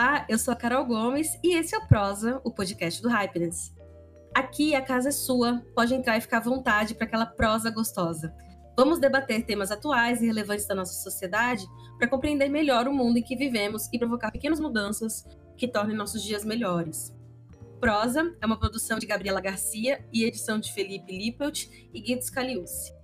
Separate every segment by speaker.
Speaker 1: Olá, eu sou a Carol Gomes e esse é o Prosa, o podcast do Hypeness. Aqui a casa é sua, pode entrar e ficar à vontade para aquela prosa gostosa. Vamos debater temas atuais e relevantes da nossa sociedade para compreender melhor o mundo em que vivemos e provocar pequenas mudanças que tornem nossos dias melhores. Prosa é uma produção de Gabriela Garcia e edição de Felipe Lippelt e Guido Scaliucci.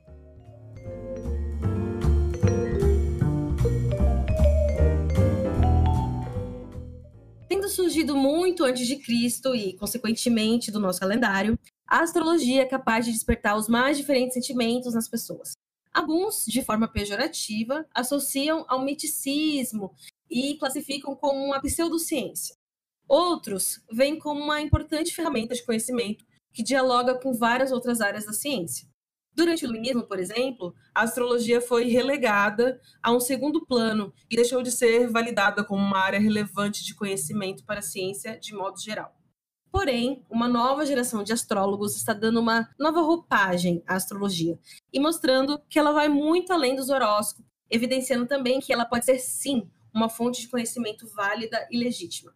Speaker 1: Tendo surgido muito antes de Cristo e, consequentemente, do nosso calendário, a astrologia é capaz de despertar os mais diferentes sentimentos nas pessoas. Alguns, de forma pejorativa, associam ao miticismo e classificam como uma pseudociência. Outros veem como uma importante ferramenta de conhecimento que dialoga com várias outras áreas da ciência. Durante o iluminismo, por exemplo, a astrologia foi relegada a um segundo plano e deixou de ser validada como uma área relevante de conhecimento para a ciência de modo geral. Porém, uma nova geração de astrólogos está dando uma nova roupagem à astrologia e mostrando que ela vai muito além dos horóscopos, evidenciando também que ela pode ser, sim, uma fonte de conhecimento válida e legítima.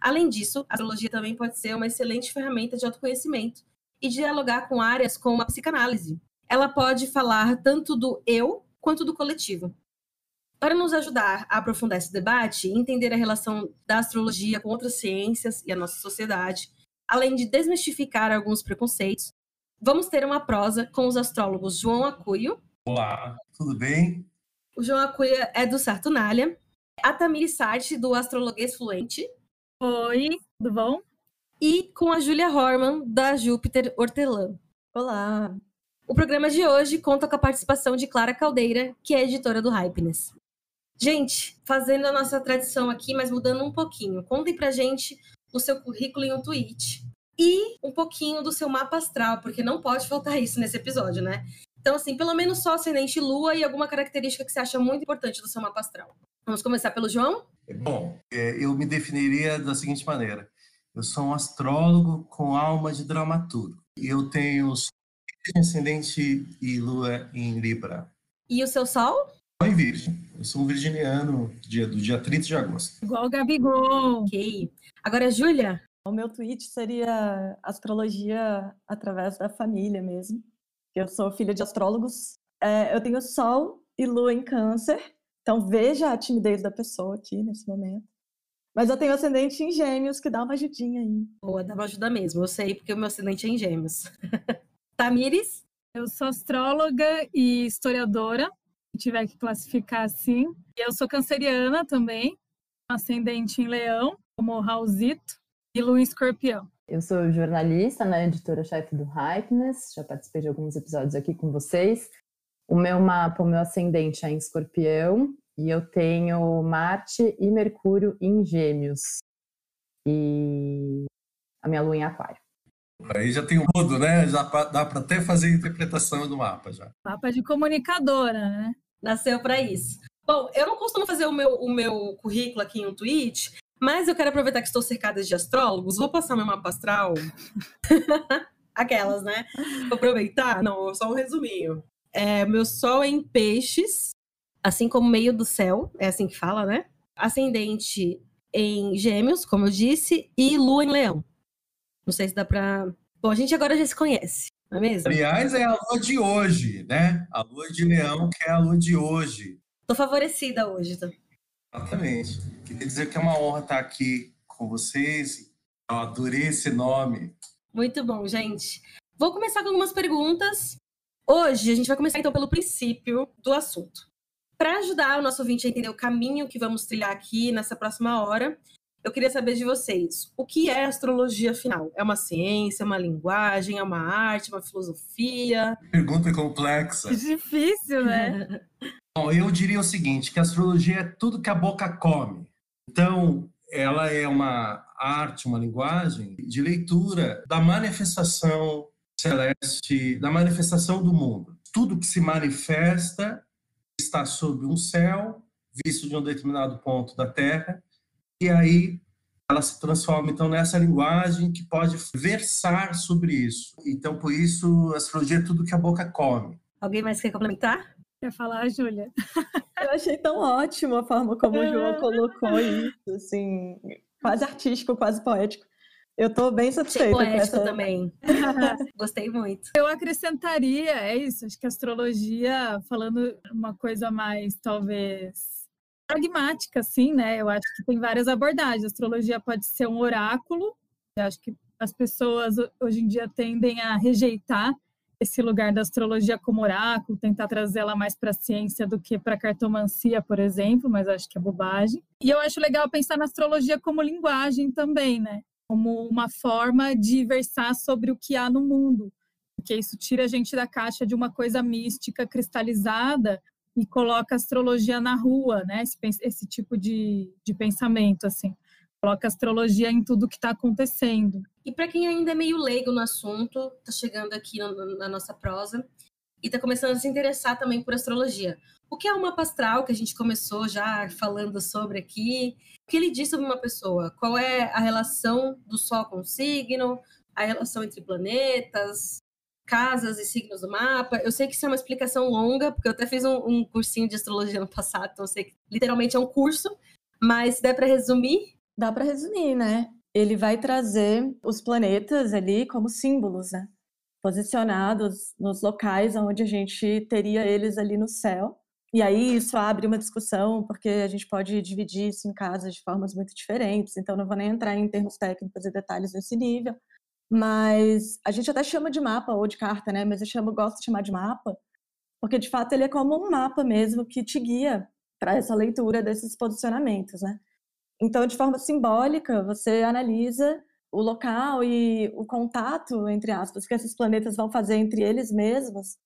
Speaker 1: Além disso, a astrologia também pode ser uma excelente ferramenta de autoconhecimento e dialogar com áreas como a psicanálise. Ela pode falar tanto do eu quanto do coletivo. Para nos ajudar a aprofundar esse debate e entender a relação da astrologia com outras ciências e a nossa sociedade, além de desmistificar alguns preconceitos, vamos ter uma prosa com os astrólogos João Acuio.
Speaker 2: Olá, tudo bem?
Speaker 1: O João Acuio é do Sartunália. A Tamiri Sarte, do Astrologuês Fluente.
Speaker 3: Oi, tudo bom?
Speaker 1: E com a Julia Horman, da Júpiter Hortelã.
Speaker 4: Olá!
Speaker 1: O programa de hoje conta com a participação de Clara Caldeira, que é editora do Hypeness. Gente, fazendo a nossa tradição aqui, mas mudando um pouquinho. Contem pra gente o seu currículo em um tweet e um pouquinho do seu mapa astral, porque não pode faltar isso nesse episódio, né? Então, assim, pelo menos só ascendente lua e alguma característica que você acha muito importante do seu mapa astral. Vamos começar pelo João?
Speaker 2: Bom, é, eu me definiria da seguinte maneira: eu sou um astrólogo com alma de dramaturgo. Eu tenho ascendente e lua em Libra.
Speaker 1: E o seu sol?
Speaker 2: Em Virgem. Eu sou um virginiano dia, do dia 30 de agosto.
Speaker 3: Igual o Gabigol.
Speaker 1: Ok. Agora, Júlia?
Speaker 4: O meu tweet seria astrologia através da família mesmo. Eu sou filha de astrólogos. É, eu tenho sol e lua em câncer. Então veja a timidez da pessoa aqui nesse momento. Mas eu tenho ascendente em gêmeos, que dá uma ajudinha aí.
Speaker 1: Boa, dá uma ajuda mesmo. Eu sei, porque o meu ascendente é em gêmeos. Tamires?
Speaker 3: Eu sou astróloga e historiadora, se tiver que classificar assim. Eu sou canceriana também, ascendente em leão, como Raulzito, e lua em escorpião.
Speaker 5: Eu sou jornalista, né, editora-chefe do Hypeness, já participei de alguns episódios aqui com vocês. O meu mapa, o meu ascendente é em escorpião, e eu tenho Marte e Mercúrio em Gêmeos. E a minha lua em Aquário.
Speaker 2: Aí já tem um mudo, né? Já dá para até fazer a interpretação do mapa já.
Speaker 3: Mapa de comunicadora, né?
Speaker 1: Nasceu para isso. Bom, eu não costumo fazer o meu, o meu currículo aqui em um tweet, mas eu quero aproveitar que estou cercada de astrólogos, vou passar meu mapa astral. Aquelas, né? Vou aproveitar? Não, só um resuminho. É, meu sol é em peixes, assim como meio do céu, é assim que fala, né? Ascendente em Gêmeos, como eu disse, e Lua em Leão. Não sei se dá pra. Bom, a gente agora já se conhece, não é mesmo?
Speaker 2: Aliás, é a lua de hoje, né? A lua de Leão, que é a lua de hoje.
Speaker 1: Tô favorecida hoje, tá?
Speaker 2: Exatamente. Queria dizer que é uma honra estar aqui com vocês. Eu adorei esse nome.
Speaker 1: Muito bom, gente. Vou começar com algumas perguntas. Hoje a gente vai começar então pelo princípio do assunto. Para ajudar o nosso ouvinte a entender o caminho que vamos trilhar aqui nessa próxima hora, eu queria saber de vocês, o que é astrologia afinal? É uma ciência, é uma linguagem, é uma arte, uma filosofia?
Speaker 2: Pergunta complexa.
Speaker 3: Difícil, né?
Speaker 2: Bom, eu diria o seguinte, que a astrologia é tudo que a boca come. Então, ela é uma arte, uma linguagem de leitura da manifestação celeste, da manifestação do mundo. Tudo que se manifesta está sob um céu, visto de um determinado ponto da Terra, e aí ela se transforma então nessa linguagem que pode versar sobre isso. Então, por isso, a astrologia é tudo que a boca come.
Speaker 1: Alguém mais quer complementar?
Speaker 3: Quer falar, Júlia?
Speaker 4: Eu achei tão ótimo a forma como o João colocou isso, assim, quase artístico, quase poético. Eu estou bem satisfeita
Speaker 1: Achei poético
Speaker 4: com essa...
Speaker 1: também. Gostei muito.
Speaker 3: Eu acrescentaria, é isso, acho que a astrologia, falando uma coisa mais, talvez, pragmática, assim, né? Eu acho que tem várias abordagens. A astrologia pode ser um oráculo, eu acho que as pessoas hoje em dia tendem a rejeitar esse lugar da astrologia como oráculo, tentar trazê-la mais para a ciência do que para cartomancia, por exemplo, mas acho que é bobagem. E eu acho legal pensar na astrologia como linguagem também, né? Como uma forma de versar sobre o que há no mundo, porque isso tira a gente da caixa de uma coisa mística cristalizada e coloca astrologia na rua, né? Esse, esse tipo de, de pensamento, assim coloca astrologia em tudo que está acontecendo.
Speaker 1: E para quem ainda é meio leigo no assunto, está chegando aqui no, na nossa prosa e está começando a se interessar também por astrologia. O que é o mapa astral que a gente começou já falando sobre aqui? O que ele diz sobre uma pessoa? Qual é a relação do Sol com o signo? A relação entre planetas? Casas e signos do mapa. Eu sei que isso é uma explicação longa, porque eu até fiz um, um cursinho de astrologia no passado, então eu sei que literalmente é um curso, mas der para resumir,
Speaker 4: Dá para resumir, né? Ele vai trazer os planetas ali como símbolos, né? Posicionados nos locais onde a gente teria eles ali no céu. E aí isso abre uma discussão, porque a gente pode dividir isso em casas de formas muito diferentes, então não vou nem entrar em termos técnicos e detalhes nesse nível. Mas a gente até chama de mapa ou de carta, né? Mas eu chamo, gosto de chamar de mapa, porque de fato ele é como um mapa mesmo que te guia para essa leitura desses posicionamentos, né? Então, de forma simbólica, você analisa o local e o contato, entre aspas, que esses planetas vão fazer entre eles mesmos,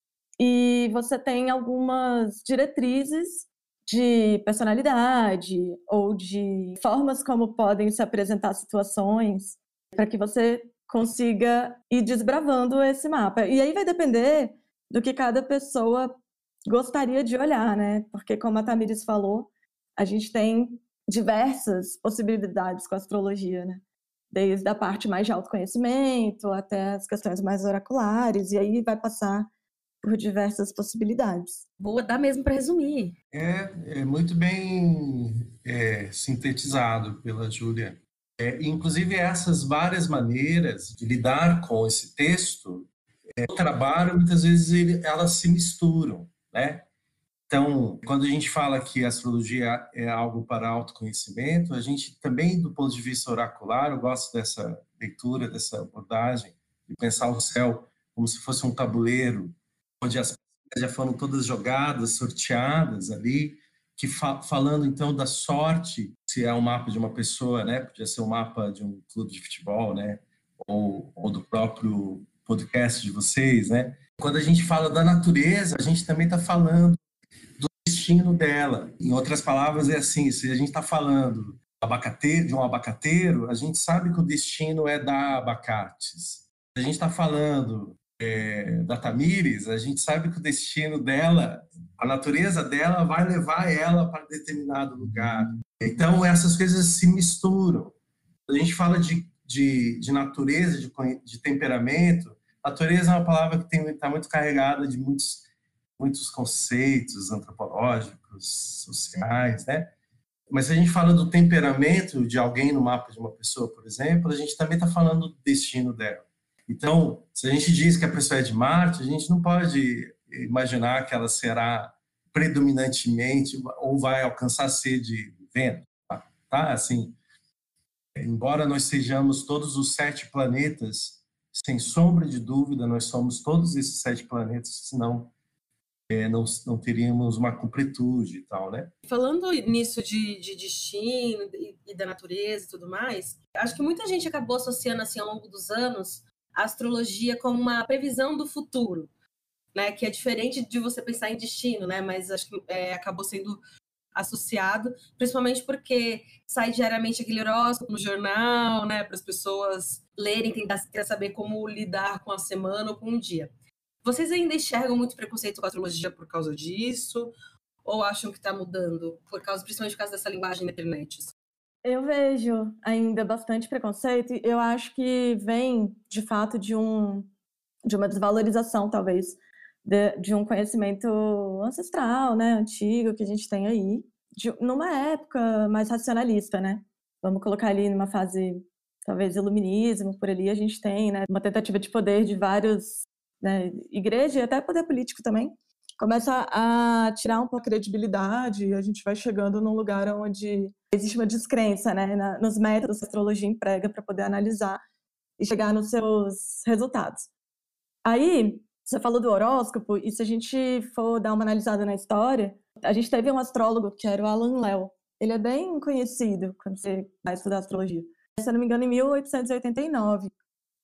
Speaker 4: e você tem algumas diretrizes de personalidade ou de formas como podem se apresentar situações para que você consiga ir desbravando esse mapa. E aí vai depender do que cada pessoa gostaria de olhar, né? Porque como a Tamires falou, a gente tem diversas possibilidades com a astrologia, né? Desde a parte mais de autoconhecimento até as questões mais oraculares, e aí vai passar por diversas possibilidades.
Speaker 1: Boa, dá mesmo para resumir.
Speaker 2: É, é, muito bem é, sintetizado pela Júlia. É, inclusive, essas várias maneiras de lidar com esse texto, é, o trabalho, muitas vezes, ele, elas se misturam, né? Então, quando a gente fala que a astrologia é algo para autoconhecimento, a gente também, do ponto de vista oracular, eu gosto dessa leitura, dessa abordagem, de pensar o céu como se fosse um tabuleiro, onde as já foram todas jogadas, sorteadas ali, que fa falando então da sorte, se é um mapa de uma pessoa, né, podia ser um mapa de um clube de futebol, né, ou, ou do próprio podcast de vocês, né. Quando a gente fala da natureza, a gente também está falando destino dela. Em outras palavras, é assim: se a gente está falando de um abacateiro, a gente sabe que o destino é dar abacates. Se a gente está falando é, da Tamires, a gente sabe que o destino dela, a natureza dela, vai levar ela para determinado lugar. Então, essas coisas se misturam. A gente fala de, de, de natureza, de, de temperamento. Natureza é uma palavra que está muito carregada de muitos muitos conceitos antropológicos, sociais, né? Mas se a gente fala do temperamento de alguém no mapa de uma pessoa, por exemplo, a gente também está falando do destino dela. Então, se a gente diz que a pessoa é de Marte, a gente não pode imaginar que ela será predominantemente ou vai alcançar ser de Vênus, tá? tá? Assim, embora nós sejamos todos os sete planetas, sem sombra de dúvida, nós somos todos esses sete planetas, senão é, não, não teríamos uma completude e tal, né?
Speaker 1: Falando nisso de, de destino e, e, da natureza e tudo mais, acho que muita gente acabou associando assim ao longo dos anos a astrologia como uma previsão do futuro, né? Que é diferente de você pensar em destino, né? Mas acho que é, acabou sendo associado, principalmente porque sai diariamente aquele horóscopo no jornal, né? Para as pessoas lerem, tentar saber como lidar com a semana ou com o dia. Vocês ainda enxergam muito preconceito com a astrologia por causa disso? Ou acham que está mudando, por causa, principalmente por causa dessa linguagem da internet?
Speaker 4: Eu vejo ainda bastante preconceito. Eu acho que vem, de fato, de um de uma desvalorização, talvez, de, de um conhecimento ancestral, né, antigo que a gente tem aí, de, numa época mais racionalista, né? Vamos colocar ali numa fase talvez iluminismo, por ali a gente tem, né, uma tentativa de poder de vários, né, igreja e até poder político também, começa a tirar um pouco a credibilidade e a gente vai chegando num lugar onde existe uma descrença, né, na, nos métodos que a astrologia emprega para poder analisar e chegar nos seus resultados. Aí, você falou do horóscopo, e se a gente for dar uma analisada na história, a gente teve um astrólogo que era o Alan Léo. Ele é bem conhecido quando você vai estudar astrologia se eu não me engano, em 1889.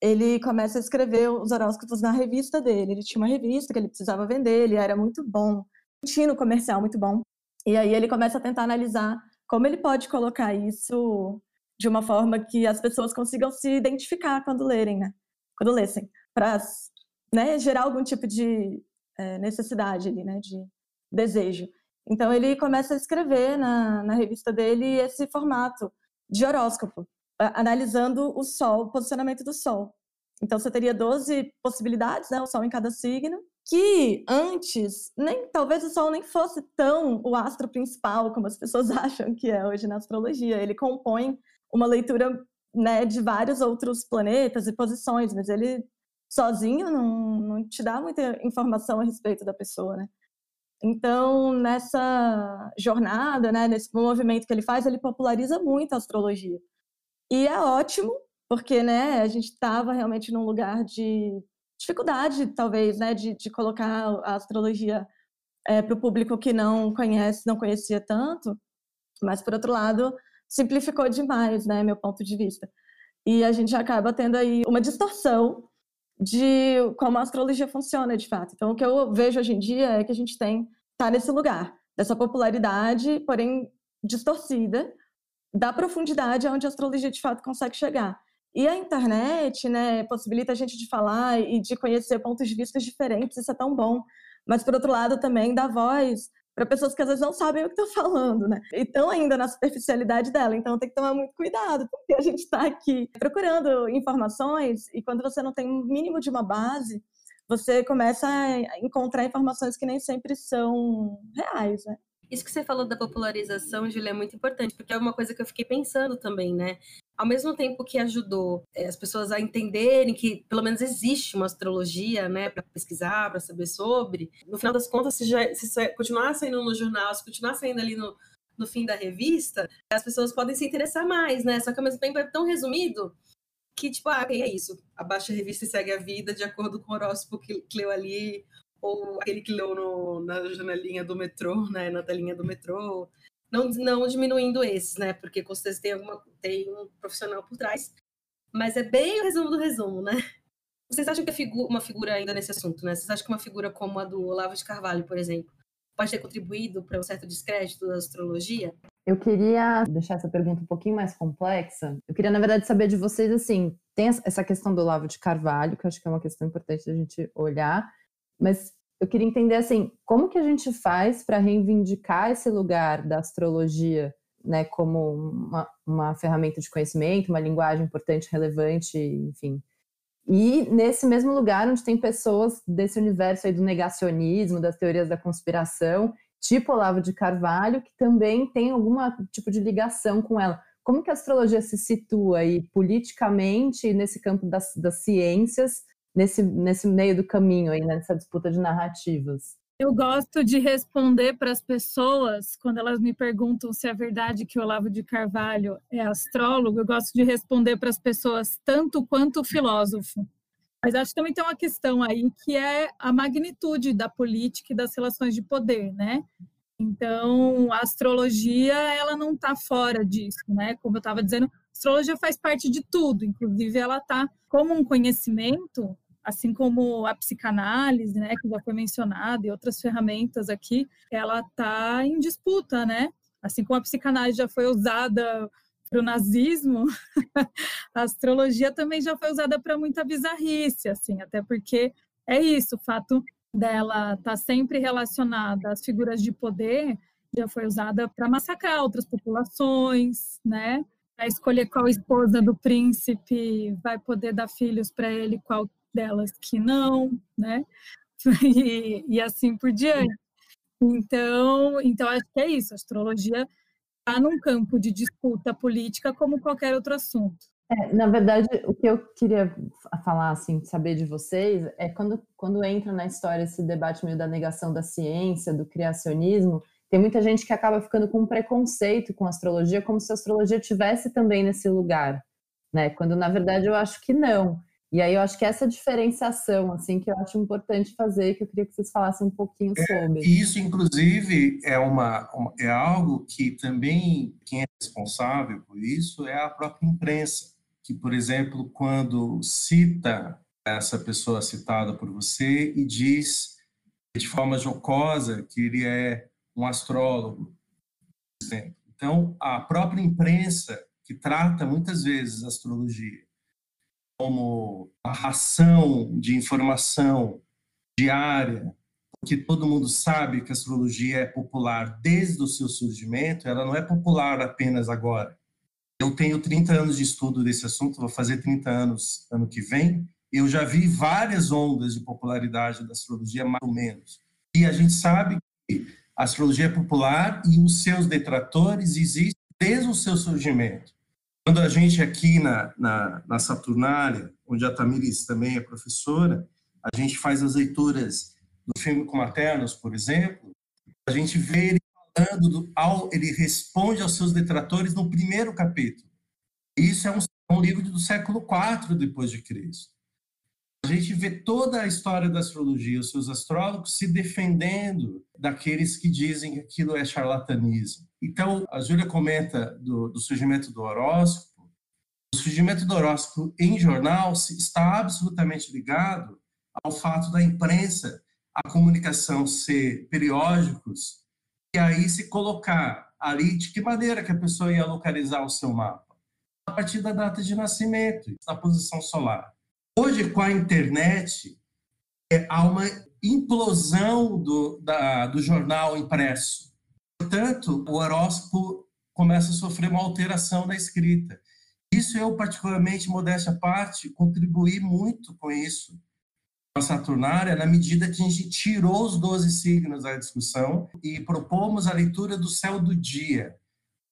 Speaker 4: Ele começa a escrever os horóscopos na revista dele. Ele tinha uma revista que ele precisava vender, ele era muito bom, tinha no comercial muito bom. E aí ele começa a tentar analisar como ele pode colocar isso de uma forma que as pessoas consigam se identificar quando lerem, né? Quando lessem, para né, gerar algum tipo de é, necessidade ali, né? De desejo. Então ele começa a escrever na, na revista dele esse formato de horóscopo analisando o Sol, o posicionamento do Sol. Então você teria 12 possibilidades, né, o Sol em cada signo, que antes nem talvez o Sol nem fosse tão o astro principal como as pessoas acham que é hoje na astrologia. Ele compõe uma leitura né, de vários outros planetas e posições, mas ele sozinho não, não te dá muita informação a respeito da pessoa, né? Então, nessa jornada, né, nesse movimento que ele faz, ele populariza muito a astrologia. E é ótimo, porque né, a gente estava realmente num lugar de dificuldade, talvez, né, de, de colocar a astrologia é, para o público que não conhece, não conhecia tanto. Mas, por outro lado, simplificou demais, né, meu ponto de vista. E a gente acaba tendo aí uma distorção de como a astrologia funciona, de fato. Então, o que eu vejo hoje em dia é que a gente tem tá nesse lugar dessa popularidade, porém distorcida, da profundidade aonde a astrologia de fato consegue chegar. E a internet, né, possibilita a gente de falar e de conhecer pontos de vista diferentes, isso é tão bom. Mas, por outro lado, também dá voz para pessoas que às vezes não sabem o que estão falando, né? E estão ainda na superficialidade dela. Então, tem que tomar muito cuidado, porque a gente está aqui procurando informações e quando você não tem um mínimo de uma base, você começa a encontrar informações que nem sempre são reais, né?
Speaker 1: Isso que você falou da popularização, Julia, é muito importante, porque é uma coisa que eu fiquei pensando também, né? Ao mesmo tempo que ajudou é, as pessoas a entenderem que pelo menos existe uma astrologia, né, para pesquisar, para saber sobre, no final das contas, se, já, se continuar saindo no jornal, se continuar saindo ali no, no fim da revista, as pessoas podem se interessar mais, né? Só que ao mesmo tempo é tão resumido que, tipo, ah, é isso. Abaixa a revista e segue a vida de acordo com o horóscopo que, que leu ali, ou aquele que leu no, na janelinha do metrô, né, na telinha do metrô, não, não diminuindo esses, né, porque com certeza tem, alguma, tem um profissional por trás, mas é bem o resumo do resumo, né. Vocês acham que figu uma figura ainda nesse assunto, né, vocês acham que uma figura como a do Olavo de Carvalho, por exemplo, pode ter contribuído para um certo descrédito da astrologia?
Speaker 5: Eu queria deixar essa pergunta um pouquinho mais complexa. Eu queria, na verdade, saber de vocês, assim, tem essa questão do Olavo de Carvalho, que eu acho que é uma questão importante da gente olhar, mas eu queria entender assim, como que a gente faz para reivindicar esse lugar da astrologia, né, como uma, uma ferramenta de conhecimento, uma linguagem importante, relevante, enfim. E nesse mesmo lugar onde tem pessoas desse universo aí do negacionismo, das teorias da conspiração, tipo Olavo de Carvalho, que também tem algum tipo de ligação com ela. Como que a astrologia se situa aí politicamente nesse campo das, das ciências nesse, nesse meio do caminho aí, nessa disputa de narrativas?
Speaker 3: Eu gosto de responder para as pessoas quando elas me perguntam se é verdade que Olavo de Carvalho é astrólogo. Eu gosto de responder para as pessoas tanto quanto filósofo. Mas acho que também tem uma questão aí que é a magnitude da política e das relações de poder, né? Então, a astrologia, ela não está fora disso, né? Como eu estava dizendo, a astrologia faz parte de tudo, inclusive ela está como um conhecimento assim como a psicanálise, né, que já foi mencionada, e outras ferramentas aqui, ela está em disputa, né? Assim como a psicanálise já foi usada para o nazismo, a astrologia também já foi usada para muita bizarrice, assim, até porque é isso, o fato dela estar tá sempre relacionada às figuras de poder já foi usada para massacrar outras populações, né? Para escolher qual esposa do príncipe vai poder dar filhos para ele, qual delas que não, né? e, e assim por diante. Então, então acho que é isso. A astrologia está num campo de disputa política como qualquer outro assunto.
Speaker 5: É, na verdade, o que eu queria falar, assim, saber de vocês, é quando, quando entra na história esse debate meio da negação da ciência, do criacionismo, tem muita gente que acaba ficando com um preconceito com a astrologia, como se a astrologia tivesse também nesse lugar, né? Quando na verdade eu acho que não. E aí eu acho que essa diferenciação, assim, que eu acho importante fazer, que eu queria que vocês falassem um pouquinho é, sobre.
Speaker 2: É, isso, inclusive, é, uma, uma, é algo que também quem é responsável por isso é a própria imprensa, que, por exemplo, quando cita essa pessoa citada por você e diz de forma jocosa que ele é um astrólogo, por exemplo. Então, a própria imprensa que trata muitas vezes astrologia como a ração de informação diária, porque todo mundo sabe que a astrologia é popular desde o seu surgimento, ela não é popular apenas agora. Eu tenho 30 anos de estudo desse assunto, vou fazer 30 anos ano que vem. Eu já vi várias ondas de popularidade da astrologia, mais ou menos. E a gente sabe que a astrologia é popular e os seus detratores existem desde o seu surgimento. Quando a gente aqui na, na, na Saturnália, onde a Tamires também é professora, a gente faz as leituras do filme com Maternos, por exemplo, a gente vê ele falando, do, ao, ele responde aos seus detratores no primeiro capítulo. Isso é um, um livro do século IV depois de Cristo. A gente vê toda a história da astrologia, os seus astrólogos se defendendo daqueles que dizem que aquilo é charlatanismo. Então, a Júlia comenta do, do surgimento do horóscopo. O surgimento do horóscopo em jornal está absolutamente ligado ao fato da imprensa, a comunicação ser periódicos, e aí se colocar ali de que maneira que a pessoa ia localizar o seu mapa. A partir da data de nascimento, da posição solar. Hoje, com a internet, é, há uma implosão do, da, do jornal impresso. Portanto, o horóscopo começa a sofrer uma alteração na escrita. Isso eu, particularmente, modéstia à parte, contribuí muito com isso, com a Saturnária, na medida que a gente tirou os 12 signos da discussão e propomos a leitura do céu do dia.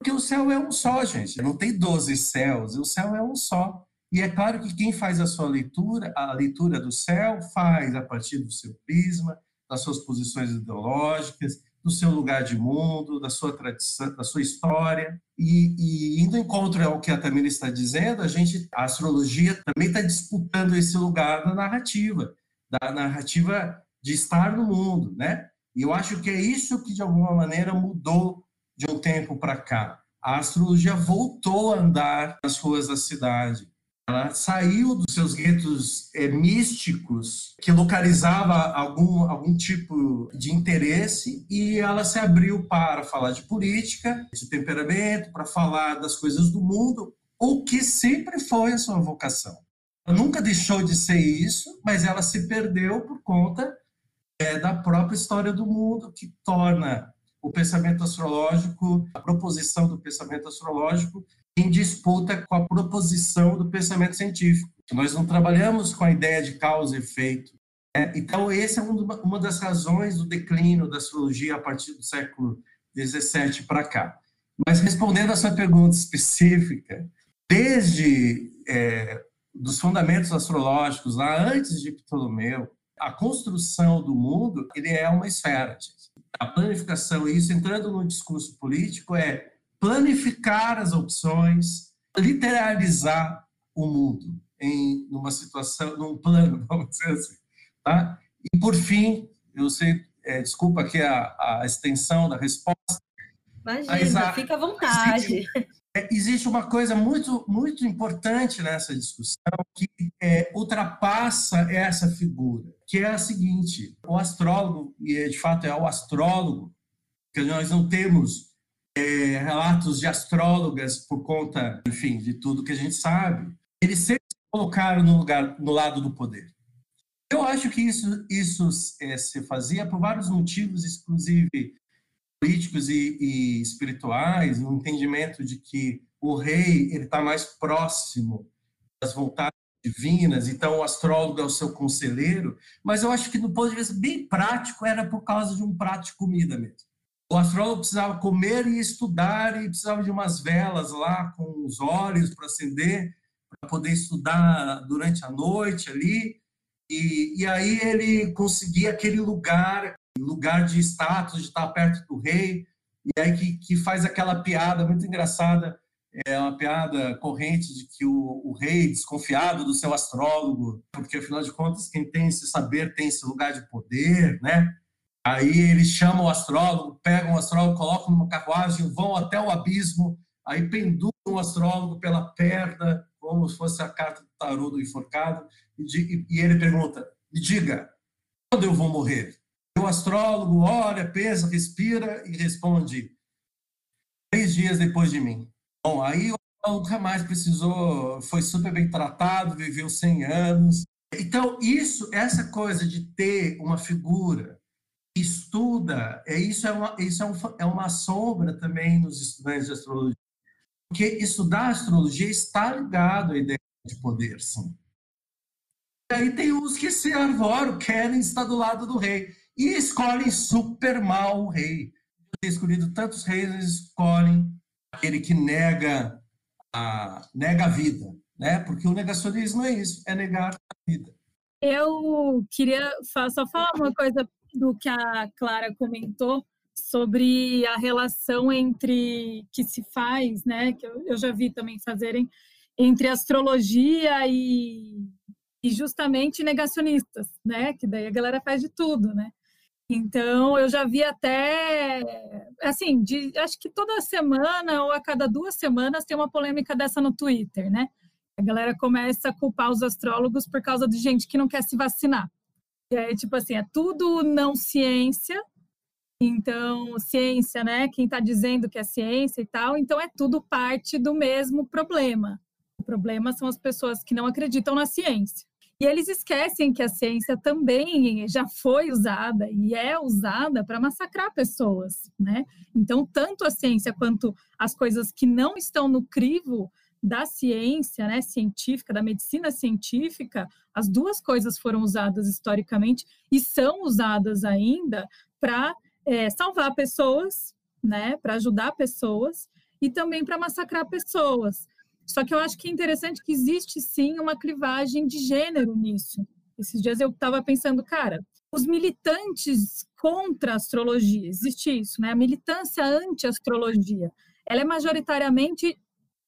Speaker 2: Porque o céu é um só, gente, não tem 12 céus, o céu é um só. E é claro que quem faz a sua leitura, a leitura do céu, faz a partir do seu prisma, das suas posições ideológicas, do seu lugar de mundo, da sua tradição, da sua história. E, e indo em encontro ao que a Tamira está dizendo, a gente, a astrologia também está disputando esse lugar da narrativa, da narrativa de estar no mundo, né? E eu acho que é isso que de alguma maneira mudou de um tempo para cá. A astrologia voltou a andar nas ruas da cidade ela saiu dos seus guetos é, místicos, que localizava algum, algum tipo de interesse, e ela se abriu para falar de política, de temperamento, para falar das coisas do mundo, o que sempre foi a sua vocação. Ela nunca deixou de ser isso, mas ela se perdeu por conta é, da própria história do mundo, que torna o pensamento astrológico, a proposição do pensamento astrológico, em disputa com a proposição do pensamento científico. Nós não trabalhamos com a ideia de causa e efeito. Né? Então, essa é uma das razões do declínio da astrologia a partir do século XVII para cá. Mas respondendo a sua pergunta específica, desde é, dos fundamentos astrológicos, lá antes de Ptolomeu, a construção do mundo ele é uma esfera. Gente. A planificação, isso entrando no discurso político, é planificar as opções, literalizar o mundo em numa situação, num plano, vamos dizer assim, tá? E por fim, eu sei, é, desculpa aqui a, a extensão da resposta.
Speaker 1: Imagina, a, fica à vontade.
Speaker 2: Existe, é, existe, uma coisa muito muito importante nessa discussão que é, ultrapassa essa figura, que é a seguinte: o astrólogo e de fato é o astrólogo que nós não temos é, relatos de astrólogas por conta, enfim, de tudo que a gente sabe, eles sempre se colocaram no lugar, no lado do poder. Eu acho que isso, isso é, se fazia por vários motivos, inclusive políticos e, e espirituais, no entendimento de que o rei ele está mais próximo das vontades divinas, então o astrólogo é o seu conselheiro, mas eu acho que no ponto de vista bem prático era por causa de um prato de comida mesmo. O astrólogo precisava comer e estudar e precisava de umas velas lá com os olhos para acender, para poder estudar durante a noite ali. E, e aí ele conseguia aquele lugar, lugar de status, de estar perto do rei, e aí que, que faz aquela piada muito engraçada é uma piada corrente de que o, o, rei, desconfiado do seu astrólogo, porque afinal de contas, quem tem esse saber tem esse lugar de poder, né? Aí eles chamam o astrólogo, pegam o astrólogo, colocam numa carruagem, vão até o abismo, aí penduram o astrólogo pela perna, como se fosse a carta do tarô do enforcado, e, e ele pergunta: me diga, quando eu vou morrer? O astrólogo olha, pensa, respira e responde: três dias depois de mim. Bom, aí nunca mais precisou, foi super bem tratado, viveu 100 anos. Então, isso, essa coisa de ter uma figura estuda, é, isso, é uma, isso é, um, é uma sombra também nos estudantes de astrologia. Porque estudar astrologia está ligado à ideia de poder, sim. E aí tem uns que se arvoram, querem estar do lado do rei e escolhem super mal o rei. Tenho escolhido tantos reis, eles escolhem aquele que nega a, nega a vida, né? Porque o negacionismo é isso, é negar a vida.
Speaker 3: Eu queria só falar uma coisa do que a Clara comentou sobre a relação entre que se faz, né? Que eu, eu já vi também fazerem entre astrologia e, e justamente negacionistas, né? Que daí a galera faz de tudo, né? Então, eu já vi até, assim, de, acho que toda semana ou a cada duas semanas tem uma polêmica dessa no Twitter, né? A galera começa a culpar os astrólogos por causa de gente que não quer se vacinar. Aí, tipo assim, é tudo não ciência. Então, ciência, né? Quem está dizendo que é ciência e tal. Então, é tudo parte do mesmo problema. O problema são as pessoas que não acreditam na ciência. E eles esquecem que a ciência também já foi usada e é usada para massacrar pessoas, né? Então, tanto a ciência quanto as coisas que não estão no crivo da ciência, né, científica, da medicina científica, as duas coisas foram usadas historicamente e são usadas ainda para é, salvar pessoas, né, para ajudar pessoas e também para massacrar pessoas. Só que eu acho que é interessante que existe sim uma clivagem de gênero nisso. Esses dias eu estava pensando, cara, os militantes contra a astrologia, existe isso, né? A militância anti-astrologia, ela é majoritariamente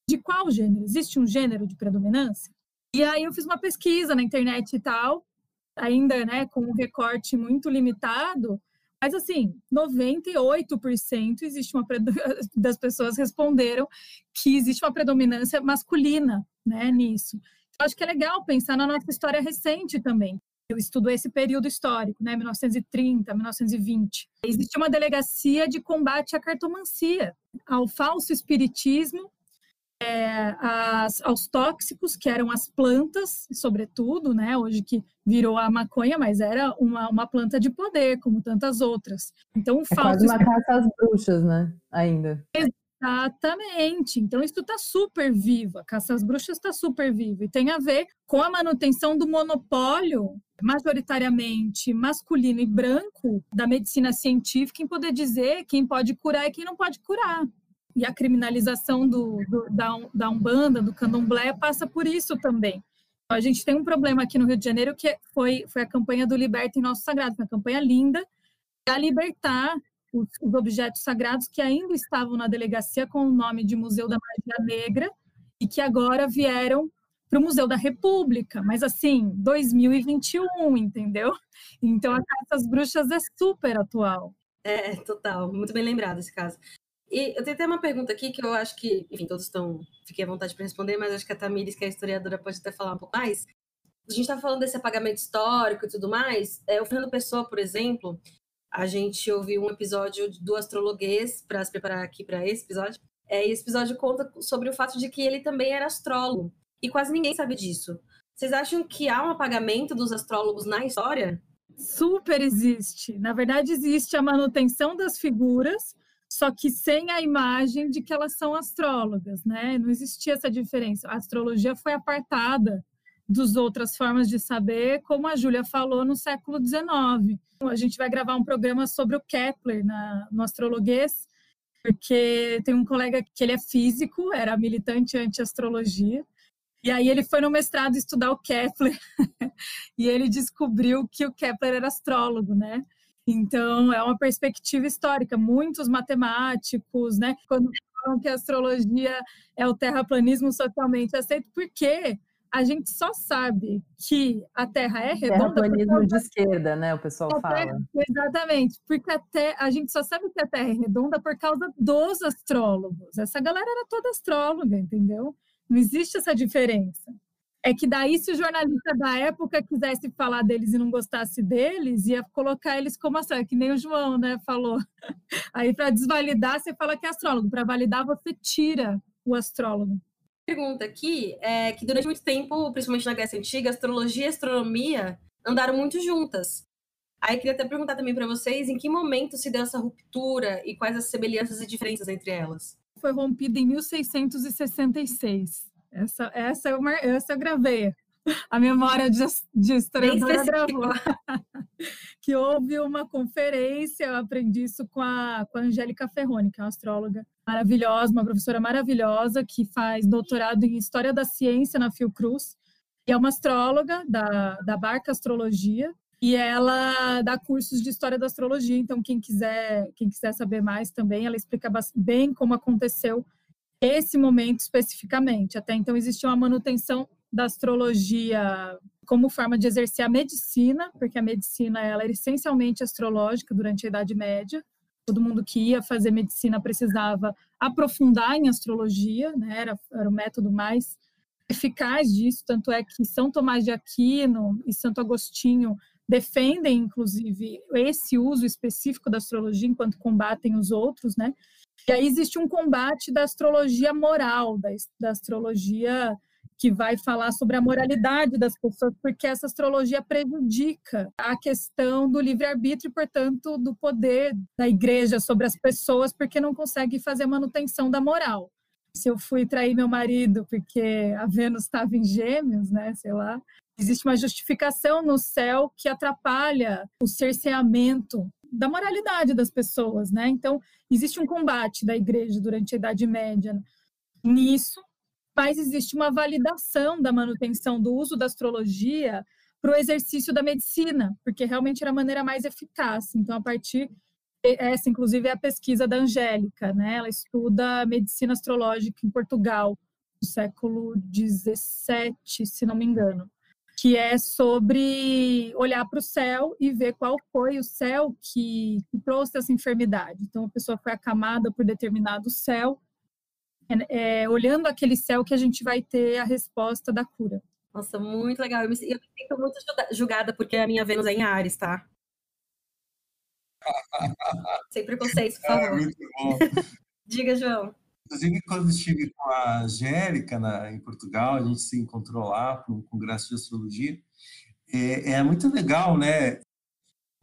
Speaker 3: de qual gênero? Existe um gênero de predominância? E aí eu fiz uma pesquisa na internet e tal, ainda, né, com um recorte muito limitado, mas, assim, 98% existe uma das pessoas responderam que existe uma predominância masculina né, nisso. Acho que é legal pensar na nossa história recente também. Eu estudo esse período histórico, né, 1930, 1920. Existe uma delegacia de combate à cartomancia, ao falso espiritismo é, as, aos tóxicos, que eram as plantas, sobretudo, né? Hoje que virou a maconha, mas era uma, uma planta de poder, como tantas outras. Então,
Speaker 5: é quase uma caça às bruxas, né? Ainda.
Speaker 3: Exatamente. Então, isso está super vivo. A caça às bruxas está super vivo. E tem a ver com a manutenção do monopólio, majoritariamente masculino e branco, da medicina científica, em poder dizer quem pode curar e quem não pode curar e a criminalização do, do, da, da Umbanda, do Candomblé, passa por isso também. Então, a gente tem um problema aqui no Rio de Janeiro que foi, foi a campanha do Liberta em Nosso Sagrado, uma campanha linda, para libertar os, os, objetos sagrados que ainda estavam na delegacia com o nome de Museu da Magia Negra e que agora vieram para o Museu da República, mas assim, 2021, entendeu? Então a Caça às Bruxas é super atual.
Speaker 1: É, total, muito bem lembrado esse caso. E eu tenho até uma pergunta aqui que eu acho que, enfim, todos estão, fiquem à vontade para responder, mas acho que a Tamires, que é historiadora, pode até falar um pouco mais. A gente está falando desse apagamento histórico e tudo mais. É, o Fernando Pessoa, por exemplo, a gente ouviu um episódio do Astrologuês para se preparar aqui para esse episódio. É, e esse episódio conta sobre o fato de que ele também era astrólogo. E quase ninguém sabe disso. Vocês acham que há um apagamento dos astrólogos na história?
Speaker 3: Super existe. Na verdade, existe a manutenção das figuras, só que sem a imagem de que elas são astrólogas, né? Não existia essa diferença. A astrologia foi apartada das outras formas de saber, como a Júlia falou, no século XIX. A gente vai gravar um programa sobre o Kepler na, no Astrologuês, porque tem um colega que ele é físico, era militante anti-astrologia, e aí ele foi no mestrado estudar o Kepler, e ele descobriu que o Kepler era astrólogo, né? Então, é uma perspectiva histórica. Muitos matemáticos, né, quando falam que a astrologia é o terraplanismo socialmente aceito, porque a gente só sabe que a Terra é redonda.
Speaker 5: Terraplanismo de esquerda, né? O pessoal fala. Terra,
Speaker 3: exatamente, porque até a gente só sabe que a Terra é redonda por causa dos astrólogos. Essa galera era toda astróloga, entendeu? Não existe essa diferença. É que daí, se o jornalista da época quisesse falar deles e não gostasse deles, ia colocar eles como astrólogo, que nem o João, né, falou. Aí, para desvalidar, você fala que é astrólogo. Para validar, você tira o astrólogo
Speaker 1: pergunta aqui é que durante muito tempo, principalmente na Grécia Antiga, astrologia e astronomia andaram muito juntas. Aí queria até perguntar também para vocês em que momento se deu essa ruptura e quais as semelhanças e diferenças entre elas.
Speaker 3: Foi rompida em 1666. Essa, essa, uma, essa eu gravei. A memória de, de historiadora gravou. que houve uma conferência, eu aprendi isso com a, com a Angélica Ferroni, que é uma astróloga maravilhosa, uma professora maravilhosa, que faz doutorado em História da Ciência na Fiocruz, e é uma astróloga da, da Barca Astrologia, e ela dá cursos de História da Astrologia, então quem quiser, quem quiser saber mais também, ela explica bem como aconteceu esse momento especificamente. Até então existia uma manutenção da astrologia como forma de exercer a medicina, porque a medicina ela era essencialmente astrológica durante a Idade Média. Todo mundo que ia fazer medicina precisava aprofundar em astrologia, né? era, era o método mais eficaz disso. Tanto é que São Tomás de Aquino e Santo Agostinho defendem, inclusive, esse uso específico da astrologia enquanto combatem os outros, né? E aí existe um combate da astrologia moral, da, da astrologia que vai falar sobre a moralidade das pessoas, porque essa astrologia prejudica a questão do livre-arbítrio portanto, do poder da igreja sobre as pessoas, porque não consegue fazer manutenção da moral. Se eu fui trair meu marido porque a Vênus estava em Gêmeos, né, sei lá, existe uma justificação no céu que atrapalha o cerceamento da moralidade das pessoas, né? Então, existe um combate da igreja durante a Idade Média nisso, mas existe uma validação da manutenção do uso da astrologia para o exercício da medicina, porque realmente era a maneira mais eficaz. Então, a partir essa, inclusive, é a pesquisa da Angélica, né? Ela estuda medicina astrológica em Portugal, no século XVII, se não me engano, que é sobre olhar para o céu e ver qual foi o céu que, que trouxe essa enfermidade. Então, a pessoa foi acamada por determinado céu é, é, olhando aquele céu que a gente vai ter a resposta da cura.
Speaker 1: Nossa, muito legal. Eu me, eu me sinto muito julgada porque a minha Vênus é em Ares, tá? Sem preconceito, por favor. É, muito bom. Diga, João.
Speaker 2: Inclusive, quando estive com a Angélica na, em Portugal, a gente se encontrou lá para um congresso de astrologia. É, é, muito legal, né?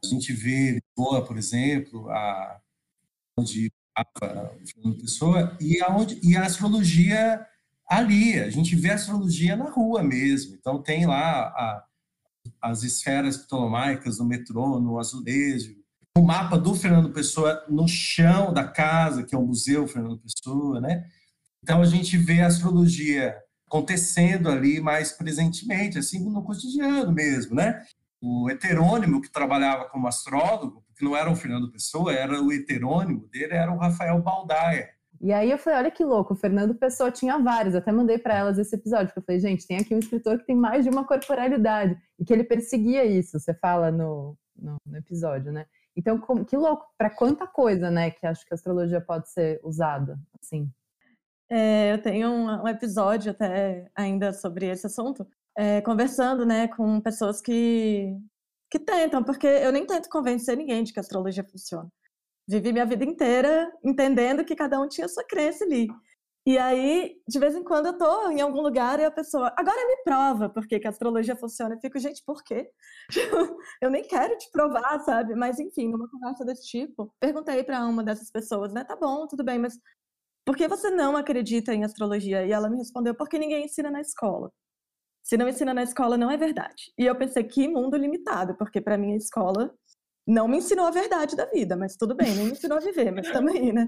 Speaker 2: A gente vê Lisboa, por exemplo, a, onde Fernando Pessoa, e, aonde, e a astrologia ali, a gente vê a astrologia na rua mesmo. Então, tem lá a, as esferas ptolomaicas no metrô, no azulejo, o mapa do Fernando Pessoa no chão da casa, que é o Museu Fernando Pessoa, né? Então, a gente vê a astrologia acontecendo ali mais presentemente, assim, no cotidiano mesmo, né? O heterônimo, que trabalhava como astrólogo, que não era o Fernando Pessoa, era o heterônimo dele, era o Rafael Baldaia.
Speaker 5: E aí eu falei, olha que louco, o Fernando Pessoa tinha vários, até mandei para elas esse episódio, porque eu falei, gente, tem aqui um escritor que tem mais de uma corporalidade, e que ele perseguia isso, você fala no, no, no episódio, né? Então, como, que louco, para quanta coisa, né, que acho que a astrologia pode ser usada, assim.
Speaker 4: É, eu tenho um, um, episódio até ainda sobre esse assunto, é, conversando, né, com pessoas que que tentam, porque eu nem tento convencer ninguém de que a astrologia funciona. Vivi minha vida inteira entendendo que cada um tinha sua crença ali. E aí, de vez em quando, eu tô em algum lugar e a pessoa, agora me prova por que, a astrologia funciona. Eu fico, gente, por quê? eu nem quero te provar, sabe? Mas, enfim, numa conversa desse tipo, perguntei para uma dessas pessoas, né? Tá bom, tudo bem, mas por que você não acredita em astrologia? E ela me respondeu, porque ninguém ensina na escola. Se não ensina na escola, não é verdade. E eu pensei, que mundo limitado, porque para mim a escola não me ensinou a verdade da vida, mas tudo bem, nem me ensinou a viver, mas também, né?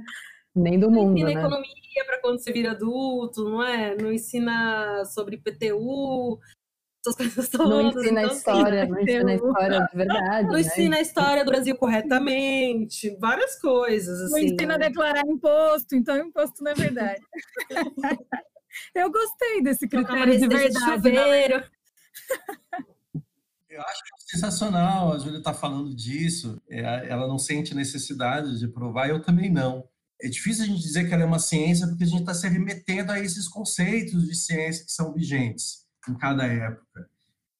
Speaker 5: Nem do mundo,
Speaker 1: não ensina
Speaker 5: né?
Speaker 1: economia para quando você vira adulto, não é? Não ensina sobre PTU, essas coisas todas.
Speaker 5: Não ensina a
Speaker 1: Então, assim,
Speaker 5: história, não ensina a história de verdade.
Speaker 1: Não
Speaker 5: né?
Speaker 1: ensina a história do Brasil corretamente, várias coisas,
Speaker 3: Não
Speaker 1: assim.
Speaker 3: ensina a
Speaker 1: né?
Speaker 3: declarar imposto, então imposto não é verdade. Eu gostei desse critério de verdade. né?
Speaker 1: chuveiro.
Speaker 2: Eu acho sensacional a Júlia está falando disso. É, ela não sente necessidade de provar, eu também não. É difícil a gente dizer que ela é uma ciência porque a gente está se remetendo a esses conceitos de ciência que são vigentes em cada época.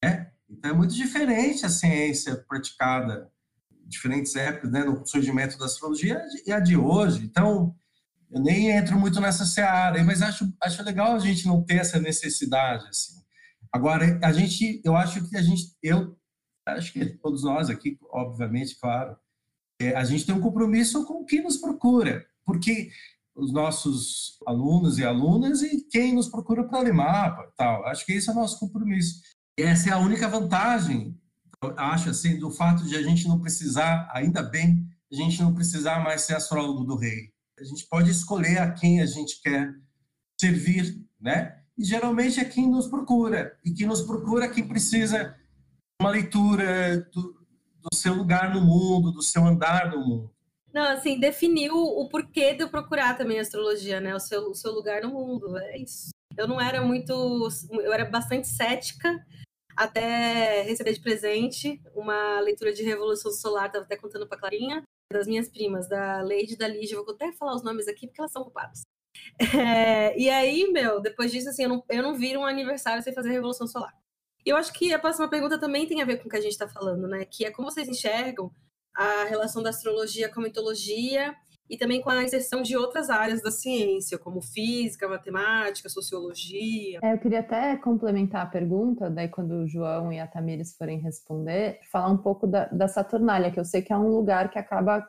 Speaker 2: Né? Então é muito diferente a ciência praticada em diferentes épocas, né, no surgimento da astrologia e a de hoje. Então eu nem entro muito nessa seara, mas acho, acho legal a gente não ter essa necessidade assim. Agora a gente, eu acho que a gente, eu acho que todos nós aqui, obviamente, claro, é, a gente tem um compromisso com quem nos procura, porque os nossos alunos e alunas e quem nos procura para ler mapa, tal. Acho que esse é o nosso compromisso. Essa é a única vantagem, acho assim, do fato de a gente não precisar, ainda bem, a gente não precisar mais ser astrólogo do rei. A gente pode escolher a quem a gente quer servir, né? E geralmente é quem nos procura. E quem nos procura é quem precisa uma leitura do, do seu lugar no mundo, do seu andar no mundo.
Speaker 1: Não, assim, definiu o porquê de eu procurar também astrologia, né? O seu, o seu lugar no mundo, é isso. Eu não era muito. Eu era bastante cética até receber de presente uma leitura de Revolução Solar, estava até contando para Clarinha, das minhas primas, da e da Lígia. Vou até falar os nomes aqui porque elas são ocupadas. É, e aí, meu, depois disso, assim, eu não, eu não viro um aniversário sem fazer Revolução Solar. E eu acho que a próxima pergunta também tem a ver com o que a gente está falando, né? Que é como vocês enxergam a relação da astrologia com a mitologia e também com a inserção de outras áreas da ciência, como física, matemática, sociologia.
Speaker 5: É, eu queria até complementar a pergunta, daí quando o João e a Tamires forem responder, falar um pouco da, da Saturnália, que eu sei que é um lugar que acaba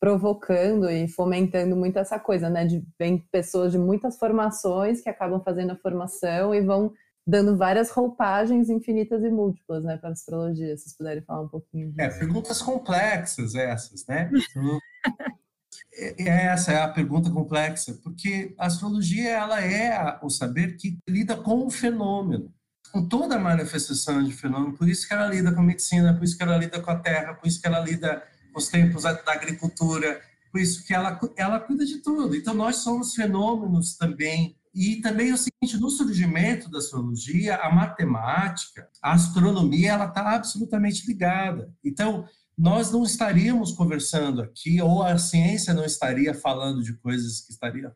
Speaker 5: provocando e fomentando muito essa coisa, né? De vem pessoas de muitas formações que acabam fazendo a formação e vão dando várias roupagens infinitas e múltiplas, né, para a astrologia. Se vocês puderem falar um pouquinho disso.
Speaker 2: É, perguntas complexas essas, né? Então, essa é a pergunta complexa, porque a astrologia ela é o saber que lida com o fenômeno, com toda a manifestação de fenômeno. Por isso que ela lida com a medicina, por isso que ela lida com a terra, por isso que ela lida com os tempos da agricultura, por isso que ela ela cuida de tudo. Então nós somos fenômenos também e também é o seguinte, no surgimento da astrologia, a matemática, a astronomia, ela está absolutamente ligada. Então, nós não estaríamos conversando aqui, ou a ciência não estaria falando de coisas que estaria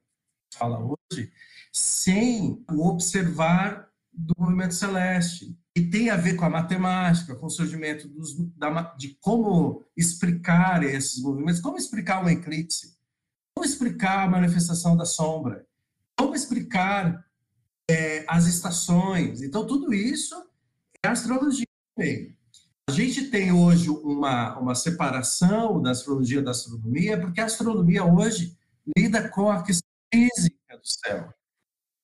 Speaker 2: fala hoje, sem o observar do movimento celeste. E tem a ver com a matemática, com o surgimento dos, da, de como explicar esses movimentos, como explicar um eclipse, como explicar a manifestação da sombra, como explicar é, as estações. Então, tudo isso é astrologia também. A gente tem hoje uma, uma separação da astrologia da astronomia, porque a astronomia hoje lida com a questão física do céu,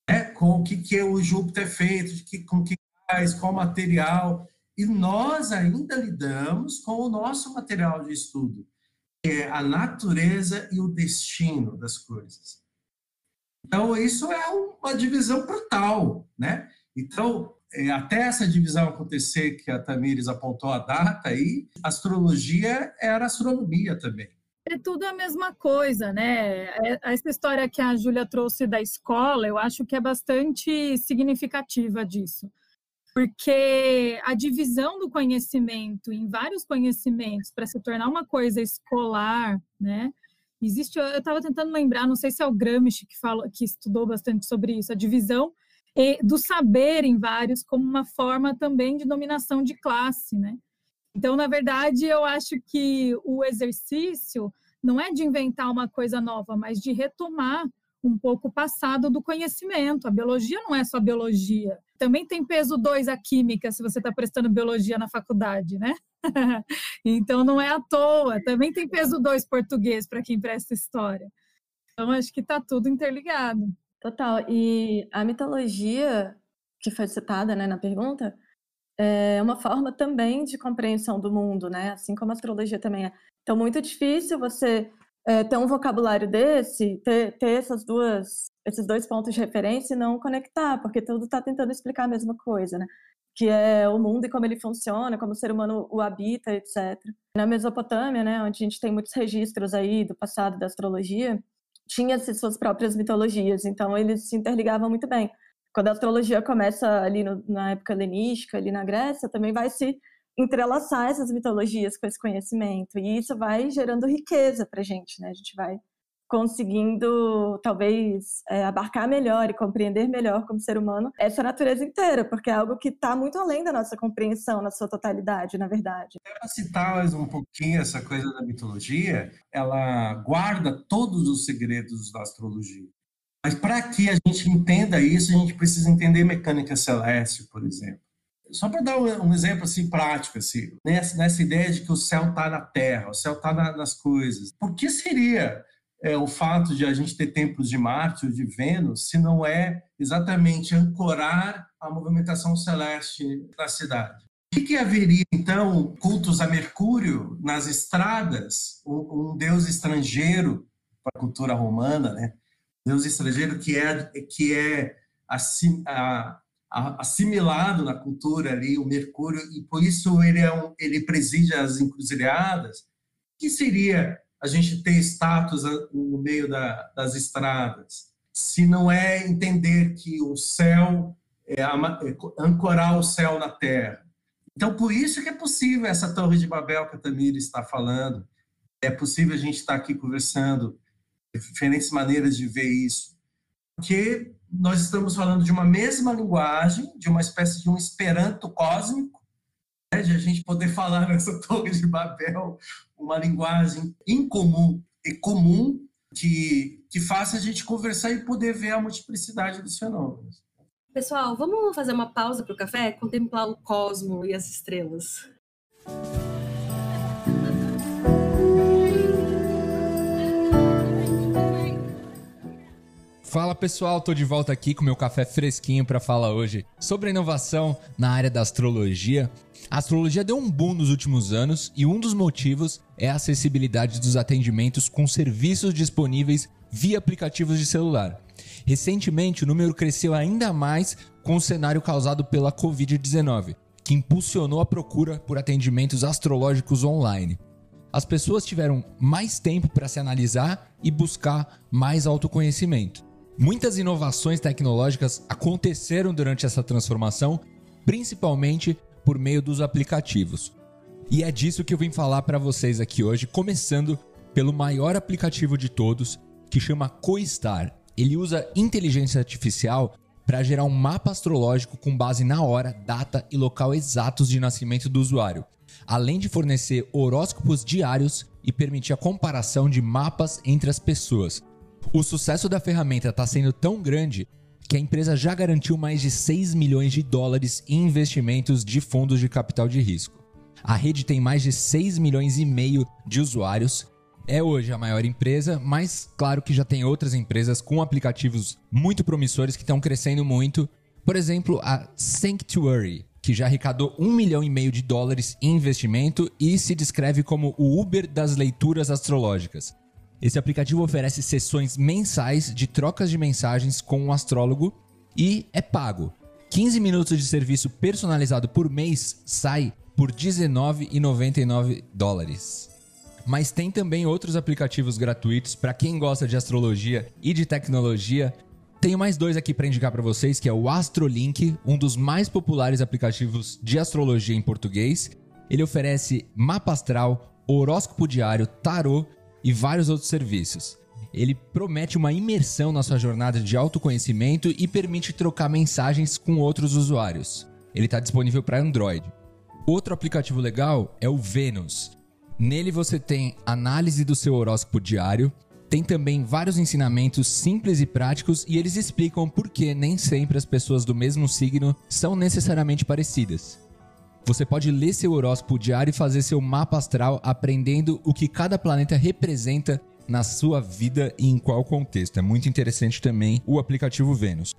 Speaker 2: né? com o que, que é o Júpiter feito, de que, com que faz, qual material. E nós ainda lidamos com o nosso material de estudo, que é a natureza e o destino das coisas. Então, isso é uma divisão brutal, né? Então, é, até essa divisão acontecer, que a Tamires apontou a data aí, astrologia era astronomia também.
Speaker 3: É tudo a mesma coisa, né? Essa história que a Júlia trouxe da escola, eu acho que é bastante significativa disso. Porque a divisão do conhecimento em vários conhecimentos para se tornar uma coisa escolar, né? Existe, eu estava tentando lembrar, não sei se é o Gramsci que fala, que estudou bastante sobre isso, a divisão do saber em vários como uma forma também de dominação de classe, né? Então, na verdade, eu acho que o exercício não é de inventar uma coisa nova, mas de retomar um pouco passado do conhecimento. A biologia não é só biologia. Também tem peso 2 a química, se você está prestando biologia na faculdade, né? então não é à toa. Também tem peso 2 português para quem presta história. Então acho que está tudo interligado.
Speaker 4: Total. E a mitologia que foi citada né, na pergunta, é uma forma também de compreensão do mundo, né? Assim como a astrologia também é. Então, muito difícil você é, ter um vocabulário desse, ter, ter essas duas, esses dois pontos de referência e não conectar, porque tudo está tentando explicar a mesma coisa, né? Que é o mundo e como ele funciona, como o ser humano o habita, etc. Na Mesopotâmia, né, onde a gente tem muitos registros aí do passado da astrologia, tinha-se suas próprias mitologias, então eles se interligavam muito bem. Quando a astrologia começa ali no, na época helenística, ali na Grécia, também vai se entrelaçar essas mitologias com esse conhecimento. E isso vai gerando riqueza para a gente, né? A gente vai conseguindo, talvez, é, abarcar melhor e compreender melhor como ser humano essa natureza inteira, porque é algo que está muito além da nossa compreensão na sua totalidade, na verdade.
Speaker 2: Para citar mais um pouquinho essa coisa da mitologia, ela guarda todos os segredos da astrologia. Mas para que a gente entenda isso, a gente precisa entender mecânica celeste, por exemplo. Só para dar um, exemplo assim prático, assim, nessa, nessa ideia de que o céu está na Terra, o céu está na, nas coisas. Por que seria é, o fato de a gente ter templos de Marte ou de Vênus se não é exatamente ancorar a movimentação celeste da cidade? O que, que haveria, então, cultos a Mercúrio nas estradas, um, um deus estrangeiro para a cultura romana, né? Deus estrangeiro que é, que é assim, a, assimilado na cultura ali, o Mercúrio, e por isso ele, é um, ele preside as encruzilhadas. Que seria a gente ter status no meio da, das estradas? Se não é entender que o céu, é, é ancorar o céu na terra. Então, por isso que é possível essa Torre de Babel que a Tamira está falando. É possível a gente estar aqui conversando, diferentes maneiras de ver isso. Porque nós estamos falando de uma mesma linguagem, de uma espécie de um esperanto cósmico, né, de a gente poder falar nessa torre de Babel uma linguagem incomum e comum que, que faça a gente conversar e poder ver a multiplicidade dos fenômenos.
Speaker 1: Pessoal, vamos fazer uma pausa para o café, contemplar o cosmo e as estrelas.
Speaker 6: Fala pessoal, tô de volta aqui com meu café fresquinho para falar hoje sobre inovação na área da astrologia. A astrologia deu um boom nos últimos anos e um dos motivos é a acessibilidade dos atendimentos com serviços disponíveis via aplicativos de celular. Recentemente, o número cresceu ainda mais com o cenário causado pela Covid-19, que impulsionou a procura por atendimentos astrológicos online. As pessoas tiveram mais tempo para se analisar e buscar mais autoconhecimento. Muitas inovações tecnológicas aconteceram durante essa transformação, principalmente por meio dos aplicativos. E é disso que eu vim falar para vocês aqui hoje, começando pelo maior aplicativo de todos, que chama CoStar. Ele usa inteligência artificial para gerar um mapa astrológico com base na hora, data e local exatos de nascimento do usuário, além de fornecer horóscopos diários e permitir a comparação de mapas entre as pessoas, o sucesso da ferramenta está sendo tão grande que a empresa já garantiu mais de 6 milhões de dólares em investimentos de fundos de capital de risco. A rede tem mais de 6 milhões e meio de usuários. É hoje a maior empresa, mas claro que já tem outras empresas com aplicativos muito promissores que estão crescendo muito. Por exemplo, a Sanctuary, que já arrecadou 1 milhão e meio de dólares em investimento e se descreve como o Uber das leituras astrológicas. Esse aplicativo oferece sessões mensais de trocas de mensagens com um astrólogo e é pago. 15 minutos de serviço personalizado por mês sai por 19,99 dólares. Mas tem também outros aplicativos gratuitos para quem gosta de astrologia e de tecnologia. Tenho mais dois aqui para indicar para vocês, que é o Astrolink, um dos mais populares aplicativos de astrologia em português. Ele oferece mapa astral, horóscopo diário, tarô e vários outros serviços. Ele promete uma imersão na sua jornada de autoconhecimento e permite trocar mensagens com outros usuários. Ele está disponível para Android. Outro aplicativo legal é o Venus. Nele você tem análise do seu horóscopo diário, tem também vários ensinamentos simples e práticos e eles explicam por que nem sempre as pessoas do mesmo signo são necessariamente parecidas. Você pode ler seu horóscopo diário e fazer seu mapa astral aprendendo o que cada planeta representa na sua vida e em qual contexto. É muito interessante também o aplicativo Vênus.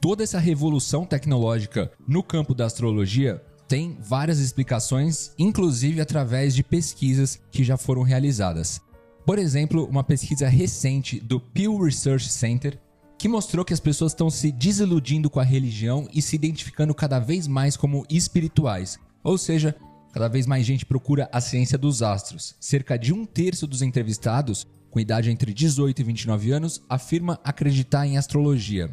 Speaker 6: Toda essa revolução tecnológica no campo da astrologia tem várias explicações, inclusive através de pesquisas que já foram realizadas. Por exemplo, uma pesquisa recente do Pew Research Center que mostrou que as pessoas estão se desiludindo com a religião e se identificando cada vez mais como espirituais. Ou seja, cada vez mais gente procura a ciência dos astros. Cerca de um terço dos entrevistados, com idade entre 18 e 29 anos, afirma acreditar em astrologia.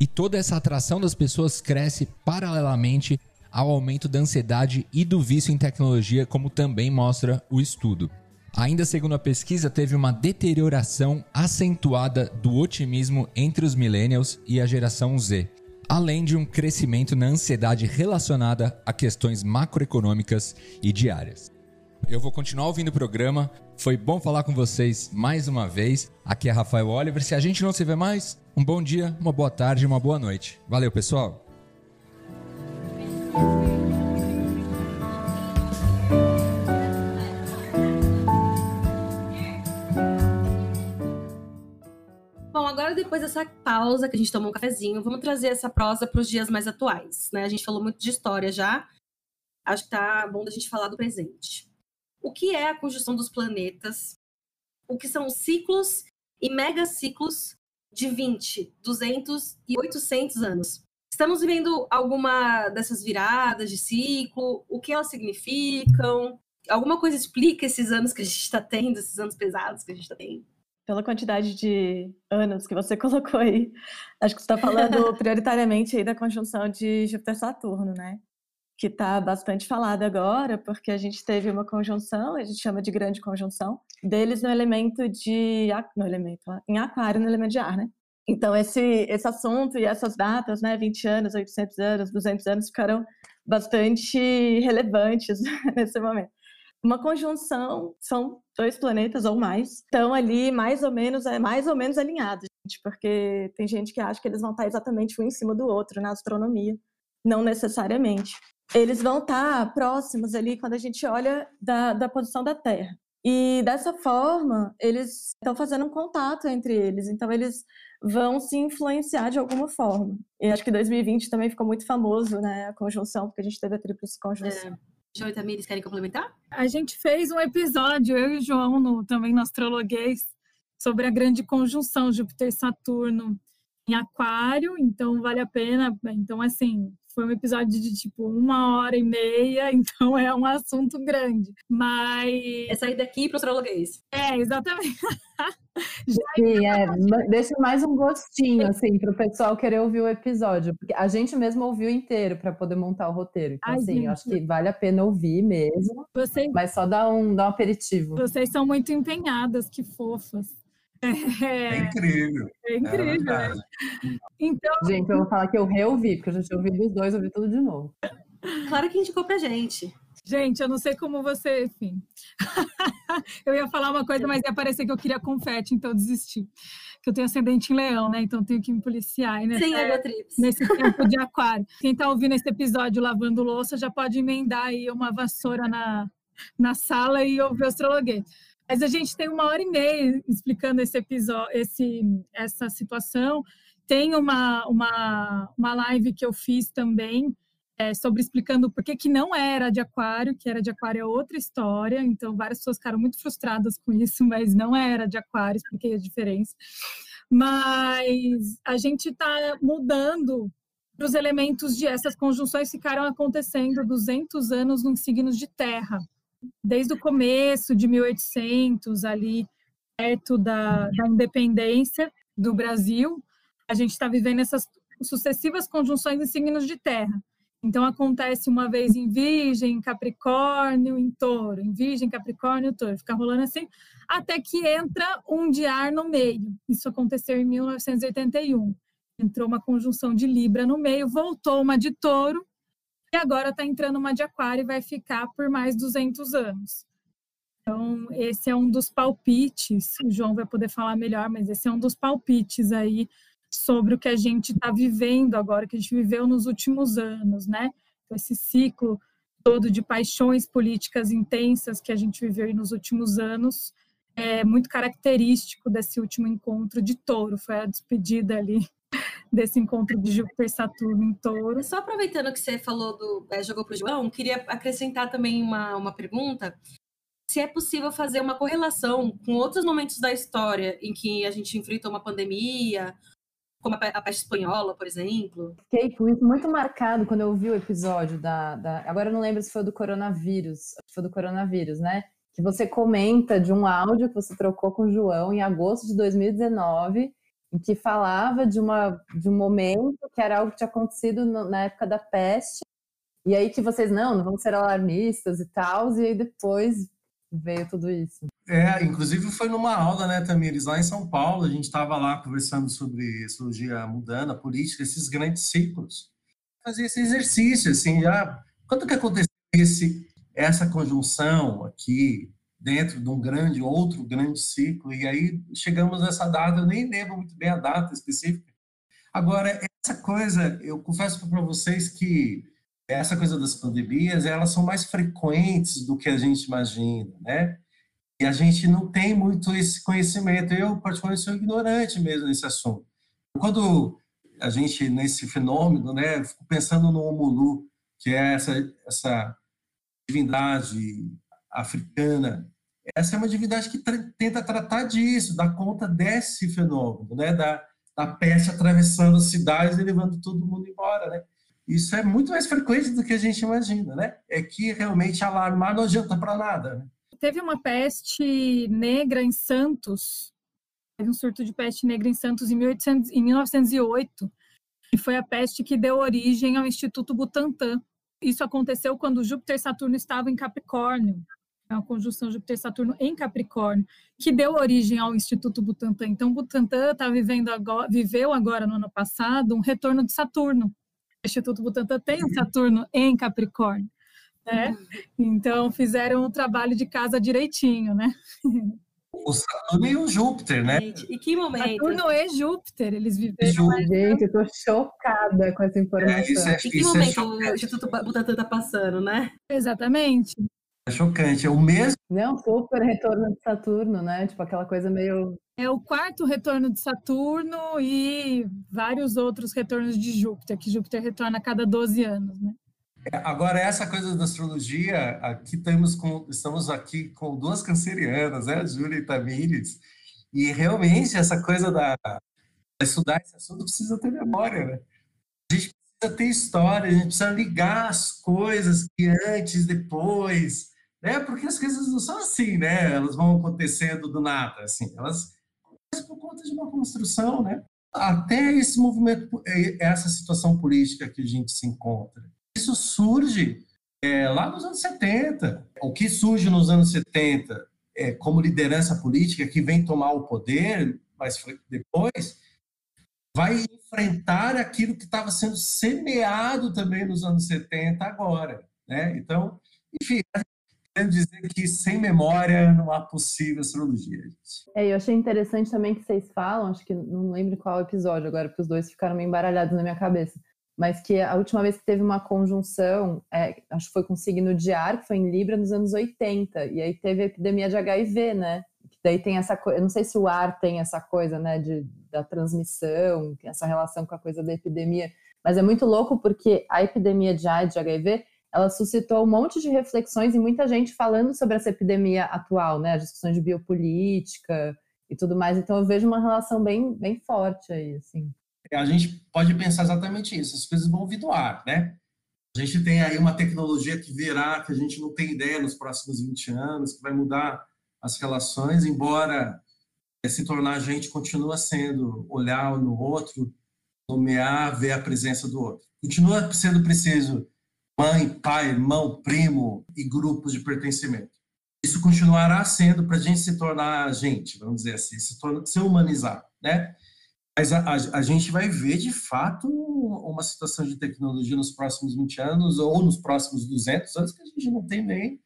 Speaker 6: E toda essa atração das pessoas cresce paralelamente ao aumento da ansiedade e do vício em tecnologia, como também mostra o estudo. Ainda segundo a pesquisa, teve uma deterioração acentuada do otimismo entre os millennials e a geração Z, além de um crescimento na ansiedade relacionada a questões macroeconômicas e diárias. Eu vou continuar ouvindo o programa. Foi bom falar com vocês mais uma vez. Aqui é Rafael Oliver. Se a gente não se vê mais, um bom dia, uma boa tarde, uma boa noite. Valeu, pessoal.
Speaker 1: Agora, depois dessa pausa que a gente tomou um cafezinho, vamos trazer essa prosa para os dias mais atuais. Né? A gente falou muito de história já. Acho que tá bom da gente falar do presente. O que é a conjunção dos planetas? O que são ciclos e megaciclos de 20, 200 e 800 anos? Estamos vivendo alguma dessas viradas de ciclo? O que elas significam? Alguma coisa explica esses anos que a gente está tendo, esses anos pesados que a gente está tendo?
Speaker 4: Pela quantidade de anos que você colocou aí, acho que você está falando prioritariamente aí da conjunção de Júpiter-Saturno, né? Que está bastante falada agora, porque a gente teve uma conjunção, a gente chama de grande conjunção, deles no elemento de. no elemento, em Aquário, no elemento de ar, né? Então, esse, esse assunto e essas datas, né, 20 anos, 800 anos, 200 anos, ficaram bastante relevantes nesse momento. Uma conjunção são dois planetas ou mais, estão ali mais ou menos, é mais ou menos alinhados, gente, porque tem gente que acha que eles vão estar exatamente um em cima do outro na astronomia. Não necessariamente. Eles vão estar próximos ali quando a gente olha da, da posição da Terra. E dessa forma, eles estão fazendo um contato entre eles, então eles vão se influenciar de alguma forma. E acho que 2020 também ficou muito famoso, né, a conjunção, porque a gente teve a tríplice conjunção. É.
Speaker 1: João e Tamires querem complementar?
Speaker 3: A gente fez um episódio, eu e o João, no, também no Astrologuês, sobre a grande conjunção Júpiter-Saturno em Aquário, então vale a pena. Então, assim, foi um episódio de tipo uma hora e meia, então é um assunto grande. Mas.
Speaker 1: É sair daqui para o astrologuês.
Speaker 3: É, exatamente.
Speaker 5: Sim, é, deixa mais um gostinho, assim, para o pessoal querer ouvir o episódio. Porque a gente mesmo ouviu inteiro para poder montar o roteiro. Então, Ai, assim, gente. eu acho que vale a pena ouvir mesmo. Você... Mas só dar um, dar um aperitivo.
Speaker 3: Vocês são muito empenhadas, que fofas.
Speaker 2: É, é incrível.
Speaker 3: É incrível. É
Speaker 5: então... Gente, eu vou falar que eu reouvi, porque eu já tinha ouvido os dois, ouvi tudo de novo.
Speaker 1: Claro que indicou pra gente.
Speaker 3: Gente, eu não sei como você, enfim. eu ia falar uma coisa, mas ia parecer que eu queria confete, então desisti. Que eu tenho ascendente em leão, né? Então tenho que me policiar. Nessa,
Speaker 1: Sem egotrips.
Speaker 3: Nesse tempo de aquário. Quem tá ouvindo esse episódio lavando louça já pode emendar aí uma vassoura na, na sala e ouvir o astrologuês. Mas a gente tem uma hora e meia explicando esse episódio, esse, essa situação. Tem uma, uma, uma live que eu fiz também é, sobre explicando por que, que não era de aquário, que era de aquário é outra história. Então, várias pessoas ficaram muito frustradas com isso, mas não era de aquário, expliquei a diferença. Mas a gente está mudando os elementos de essas conjunções ficaram acontecendo 200 anos nos signos de terra desde o começo de 1800, ali perto da, da independência do Brasil, a gente está vivendo essas sucessivas conjunções em signos de terra. Então acontece uma vez em Virgem, Capricórnio, em Touro, em Virgem, Capricórnio, Touro, fica rolando assim, até que entra um de ar no meio. Isso aconteceu em 1981. Entrou uma conjunção de Libra no meio, voltou uma de Touro e agora está entrando uma de aquário e vai ficar por mais 200 anos. Então, esse é um dos palpites, o João vai poder falar melhor, mas esse é um dos palpites aí sobre o que a gente está vivendo agora, que a gente viveu nos últimos anos, né? Então, esse ciclo todo de paixões políticas intensas que a gente viveu nos últimos anos é muito característico desse último encontro de touro, foi a despedida ali desse encontro de Júpiter-Saturno em touro.
Speaker 1: Só aproveitando que você falou do é, jogou para o João, queria acrescentar também uma, uma pergunta. Se é possível fazer uma correlação com outros momentos da história em que a gente enfrentou uma pandemia, como a peste espanhola, por exemplo.
Speaker 5: Fiquei com isso muito marcado quando eu vi o episódio da, da... Agora eu não lembro se foi do coronavírus. Acho que foi do coronavírus, né? Que você comenta de um áudio que você trocou com o João em agosto de 2019 em que falava de, uma, de um momento que era algo que tinha acontecido na época da peste, e aí que vocês, não, não vão ser alarmistas e tal, e aí depois veio tudo isso.
Speaker 2: É, inclusive foi numa aula, né, Tamires, lá em São Paulo, a gente estava lá conversando sobre astrologia mudana, política, esses grandes ciclos. Fazer esse exercício, assim, já... Quando que aconteceu esse, essa conjunção aqui, dentro de um grande, outro grande ciclo, e aí chegamos nessa data, eu nem lembro muito bem a data específica. Agora, essa coisa, eu confesso para vocês que essa coisa das pandemias, elas são mais frequentes do que a gente imagina, né? E a gente não tem muito esse conhecimento. Eu, particularmente, sou ignorante mesmo nesse assunto. Quando a gente, nesse fenômeno, né, fico pensando no Omulu, que é essa, essa divindade africana. Essa é uma divindade que tra tenta tratar disso, dar conta desse fenômeno, né? da, da peste atravessando as cidades e levando todo mundo embora. Né? Isso é muito mais frequente do que a gente imagina. Né? É que realmente alarmar não adianta para nada. Né?
Speaker 3: Teve uma peste negra em Santos, teve um surto de peste negra em Santos em, 1800, em 1908, e foi a peste que deu origem ao Instituto Butantan. Isso aconteceu quando Júpiter e Saturno estavam em Capricórnio é uma conjunção Júpiter-Saturno em Capricórnio, que deu origem ao Instituto Butantan. Então, Butantan tá vivendo agora, viveu agora, no ano passado, um retorno de Saturno. O Instituto Butantan tem um Saturno em Capricórnio. Né? Então, fizeram o trabalho de casa direitinho, né?
Speaker 2: O Saturno e o Júpiter, né?
Speaker 1: e que momento?
Speaker 3: Saturno e Júpiter, eles viveram.
Speaker 5: Gente, eu tô chocada com essa informação. É,
Speaker 1: isso é, e que momento é o Instituto Butantan tá passando, né?
Speaker 3: Exatamente.
Speaker 2: É chocante. É o mesmo.
Speaker 5: Não, super retorno de Saturno, né? Tipo aquela coisa meio.
Speaker 3: É o quarto retorno de Saturno e vários outros retornos de Júpiter, que Júpiter retorna a cada 12 anos, né?
Speaker 2: É, agora, essa coisa da astrologia, aqui temos com, estamos aqui com duas cancerianas, né? Júlia e Tamires, e realmente essa coisa da estudar esse assunto precisa ter memória, né? A gente precisa ter história, a gente precisa ligar as coisas que antes, depois, né? Porque as coisas não são assim, né? Elas vão acontecendo do nada, assim. Elas acontecem por conta de uma construção, né? Até esse movimento, é, essa situação política que a gente se encontra. Isso surge é, lá nos anos 70. O que surge nos anos 70 é, como liderança política que vem tomar o poder, mas depois vai enfrentar aquilo que estava sendo semeado também nos anos 70 agora, né? Então, enfim, querendo dizer que sem memória não há possível astrologia. Gente.
Speaker 5: É, eu achei interessante também que vocês falam, acho que não lembro qual episódio agora, porque os dois ficaram meio embaralhados na minha cabeça, mas que a última vez que teve uma conjunção, é, acho que foi com o signo de ar, que foi em Libra nos anos 80, e aí teve a epidemia de HIV, né? Que daí tem essa coisa, eu não sei se o ar tem essa coisa, né, de, da transmissão, essa relação com a coisa da epidemia, mas é muito louco porque a epidemia de AIDS, de HIV, ela suscitou um monte de reflexões e muita gente falando sobre essa epidemia atual, né? As discussões de biopolítica e tudo mais. Então eu vejo uma relação bem, bem forte aí, assim.
Speaker 2: A gente pode pensar exatamente isso. As coisas vão vir do ar, né? A gente tem aí uma tecnologia que virá, que a gente não tem ideia nos próximos 20 anos, que vai mudar as relações, embora se tornar a gente continua sendo olhar no outro, nomear, ver a presença do outro. Continua sendo preciso mãe, pai, irmão, primo e grupos de pertencimento. Isso continuará sendo para a gente se tornar gente, vamos dizer assim, se, se humanizar, né? Mas a, a, a, gente vai ver, de fato, uma situação de tecnologia nos próximos 20 anos ou nos próximos 200 anos que a gente não tem nem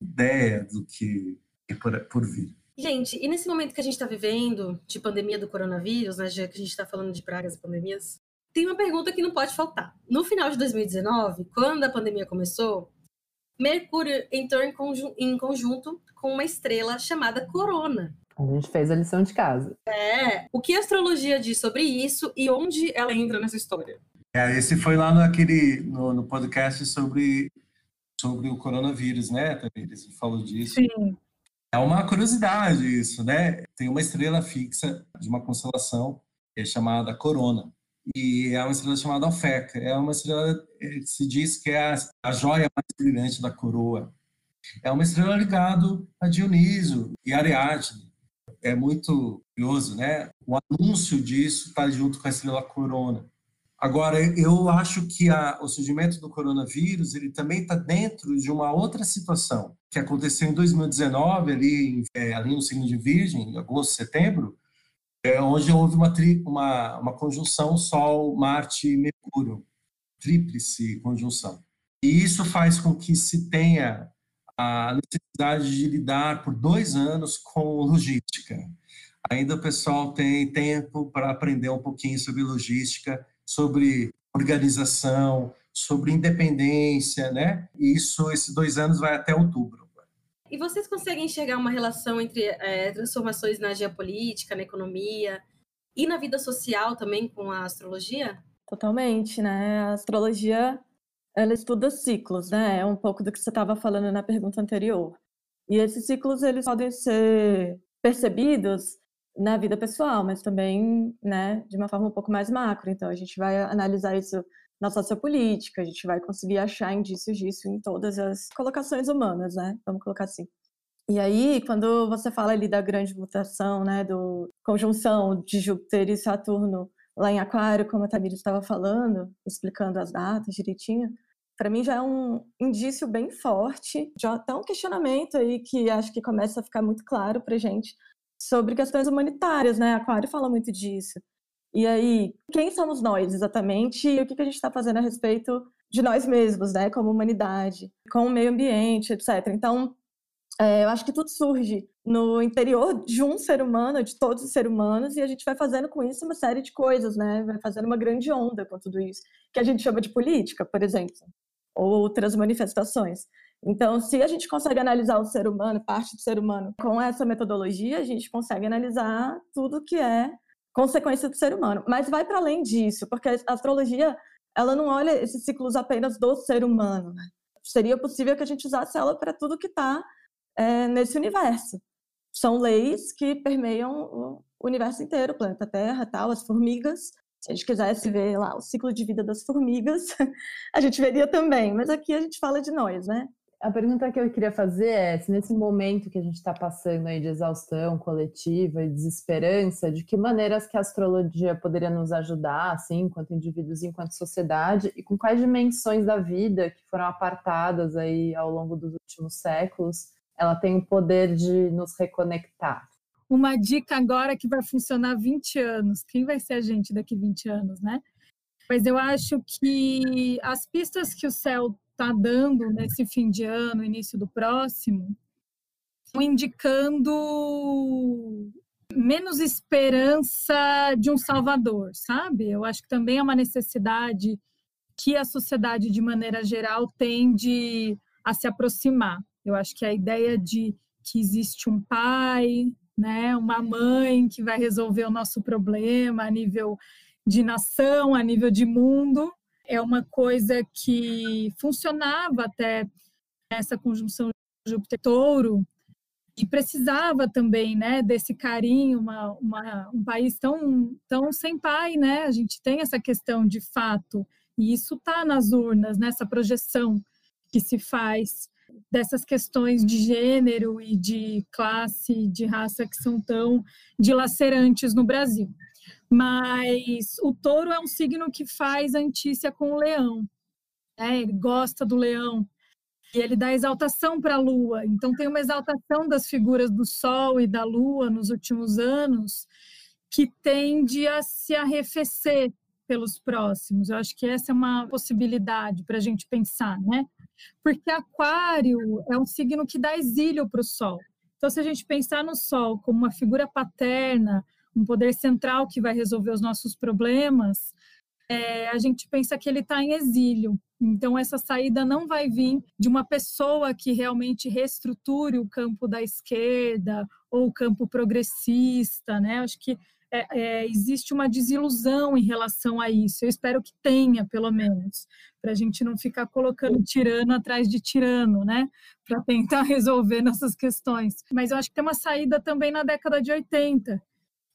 Speaker 2: ideia do que é por, por vir.
Speaker 1: Gente, e nesse momento que a gente está vivendo, de pandemia do coronavírus, né, já que a gente está falando de pragas e pandemias, tem uma pergunta que não pode faltar. No final de 2019, quando a pandemia começou, Mercúrio entrou em, conju em conjunto com uma estrela chamada Corona.
Speaker 5: A gente fez a lição de casa.
Speaker 1: É. O que a astrologia diz sobre isso e onde ela entra nessa história?
Speaker 2: É, esse foi lá naquele, no, no podcast sobre, sobre o coronavírus, né, Tamires? Falou disso.
Speaker 3: Sim.
Speaker 2: É uma curiosidade isso, né? Tem uma estrela fixa de uma constelação que é chamada Corona. E é uma estrela chamada Alfeca. É uma estrela, eh, se diz que é a, a joia mais brilhante da coroa. É uma estrela ligada a Dioniso e Ariadne. É muito curioso, né? O anúncio disso está junto com a estrela Corona. Agora, eu acho que a, o surgimento do coronavírus ele também está dentro de uma outra situação que aconteceu em 2019 ali, é, ali no signo de Virgem, em agosto, setembro, é, onde houve uma, tri, uma, uma conjunção Sol, Marte e Mercúrio, tríplice conjunção. E isso faz com que se tenha a necessidade de lidar por dois anos com logística. Ainda o pessoal tem tempo para aprender um pouquinho sobre logística, sobre organização, sobre independência, né? E isso, esses dois anos vai até outubro.
Speaker 1: E vocês conseguem enxergar uma relação entre é, transformações na geopolítica, na economia e na vida social também com a astrologia?
Speaker 4: Totalmente, né? A astrologia ela estuda ciclos, né? É um pouco do que você estava falando na pergunta anterior. E esses ciclos eles podem ser percebidos na vida pessoal, mas também, né, de uma forma um pouco mais macro. Então a gente vai analisar isso na sociopolítica, a gente vai conseguir achar indícios disso em todas as colocações humanas, né? Vamos colocar assim. E aí, quando você fala ali da grande mutação, né, do conjunção de Júpiter e Saturno lá em Aquário, como a Tamir estava falando, explicando as datas direitinho, para mim já é um indício bem forte, já até um questionamento aí que acho que começa a ficar muito claro para gente sobre questões humanitárias, né? Aquário fala muito disso. E aí, quem somos nós exatamente e o que a gente está fazendo a respeito de nós mesmos, né, como humanidade, com o meio ambiente, etc. Então, é, eu acho que tudo surge no interior de um ser humano, de todos os seres humanos, e a gente vai fazendo com isso uma série de coisas, né? Vai fazendo uma grande onda com tudo isso, que a gente chama de política, por exemplo, ou outras manifestações. Então, se a gente consegue analisar o ser humano, parte do ser humano, com essa metodologia, a gente consegue analisar tudo que é consequência do ser humano. Mas vai para além disso, porque a astrologia ela não olha esses ciclos apenas do ser humano. Né? Seria possível que a gente usasse ela para tudo que está é, nesse universo. São leis que permeiam o universo inteiro, o planeta Terra, tal, as formigas. Se a gente quisesse ver lá o ciclo de vida das formigas, a gente veria também. Mas aqui a gente fala de nós, né?
Speaker 5: A pergunta que eu queria fazer é se nesse momento que a gente está passando aí de exaustão coletiva e desesperança, de que maneiras que a astrologia poderia nos ajudar, assim, enquanto indivíduos, enquanto sociedade, e com quais dimensões da vida que foram apartadas aí ao longo dos últimos séculos, ela tem o poder de nos reconectar.
Speaker 3: Uma dica agora que vai funcionar 20 anos. Quem vai ser a gente daqui 20 anos, né? Mas eu acho que as pistas que o céu está dando nesse fim de ano, início do próximo, indicando menos esperança de um salvador, sabe? Eu acho que também é uma necessidade que a sociedade, de maneira geral, tende a se aproximar. Eu acho que a ideia de que existe um pai, né, uma mãe que vai resolver o nosso problema a nível de nação, a nível de mundo, é uma coisa que funcionava até essa conjunção Júpiter-Touro e precisava também, né, desse carinho, uma, uma, um país tão, tão sem pai, né? A gente tem essa questão de fato e isso está nas urnas, nessa projeção que se faz dessas questões de gênero e de classe, de raça que são tão dilacerantes no Brasil. Mas o touro é um signo que faz antícia com o leão. Né? Ele gosta do leão. E ele dá exaltação para a lua. Então, tem uma exaltação das figuras do sol e da lua nos últimos anos que tende a se arrefecer pelos próximos. Eu acho que essa é uma possibilidade para a gente pensar, né? Porque Aquário é um signo que dá exílio para o Sol. Então, se a gente pensar no Sol como uma figura paterna, um poder central que vai resolver os nossos problemas, é, a gente pensa que ele está em exílio. Então, essa saída não vai vir de uma pessoa que realmente reestruture o campo da esquerda ou o campo progressista, né? Acho que é, é, existe uma desilusão em relação a isso. Eu espero que tenha, pelo menos, para a gente não ficar colocando tirano atrás de tirano, né? Para tentar resolver nossas questões. Mas eu acho que tem uma saída também na década de 80,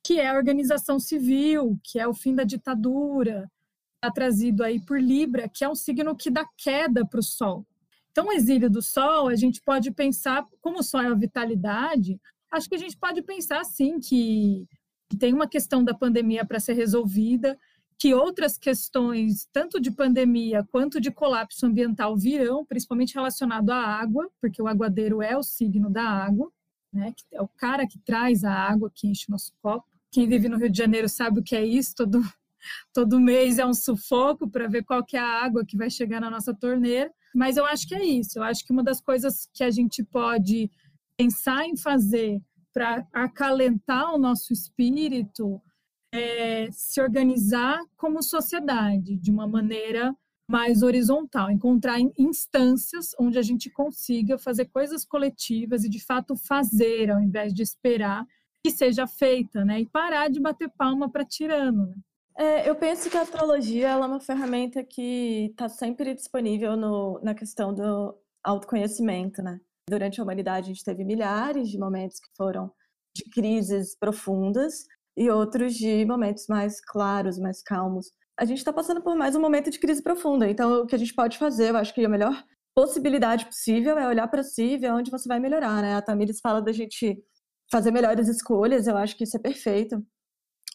Speaker 3: que é a organização civil, que é o fim da ditadura, está trazido aí por Libra, que é um signo que dá queda para o Sol. Então, o exílio do Sol, a gente pode pensar, como o Sol é a vitalidade, acho que a gente pode pensar, sim, que tem uma questão da pandemia para ser resolvida, que outras questões, tanto de pandemia quanto de colapso ambiental, virão, principalmente relacionado à água, porque o aguadeiro é o signo da água, né? é o cara que traz a água, que enche o nosso copo. Quem vive no Rio de Janeiro sabe o que é isso, todo, todo mês é um sufoco para ver qual que é a água que vai chegar na nossa torneira. Mas eu acho que é isso. Eu acho que uma das coisas que a gente pode pensar em fazer para acalentar o nosso espírito é se organizar como sociedade de uma maneira mais horizontal, encontrar instâncias onde a gente consiga fazer coisas coletivas e de fato fazer, ao invés de esperar que seja feita, né? E parar de bater palma para tirano. Né?
Speaker 4: É, eu penso que a astrologia é uma ferramenta que está sempre disponível no, na questão do autoconhecimento, né? Durante a humanidade, a gente teve milhares de momentos que foram de crises profundas e outros de momentos mais claros, mais calmos. A gente está passando por mais um momento de crise profunda, então o que a gente pode fazer, eu acho que a melhor possibilidade possível é olhar para si e ver onde você vai melhorar, né? A Tamires fala da gente fazer melhores escolhas, eu acho que isso é perfeito.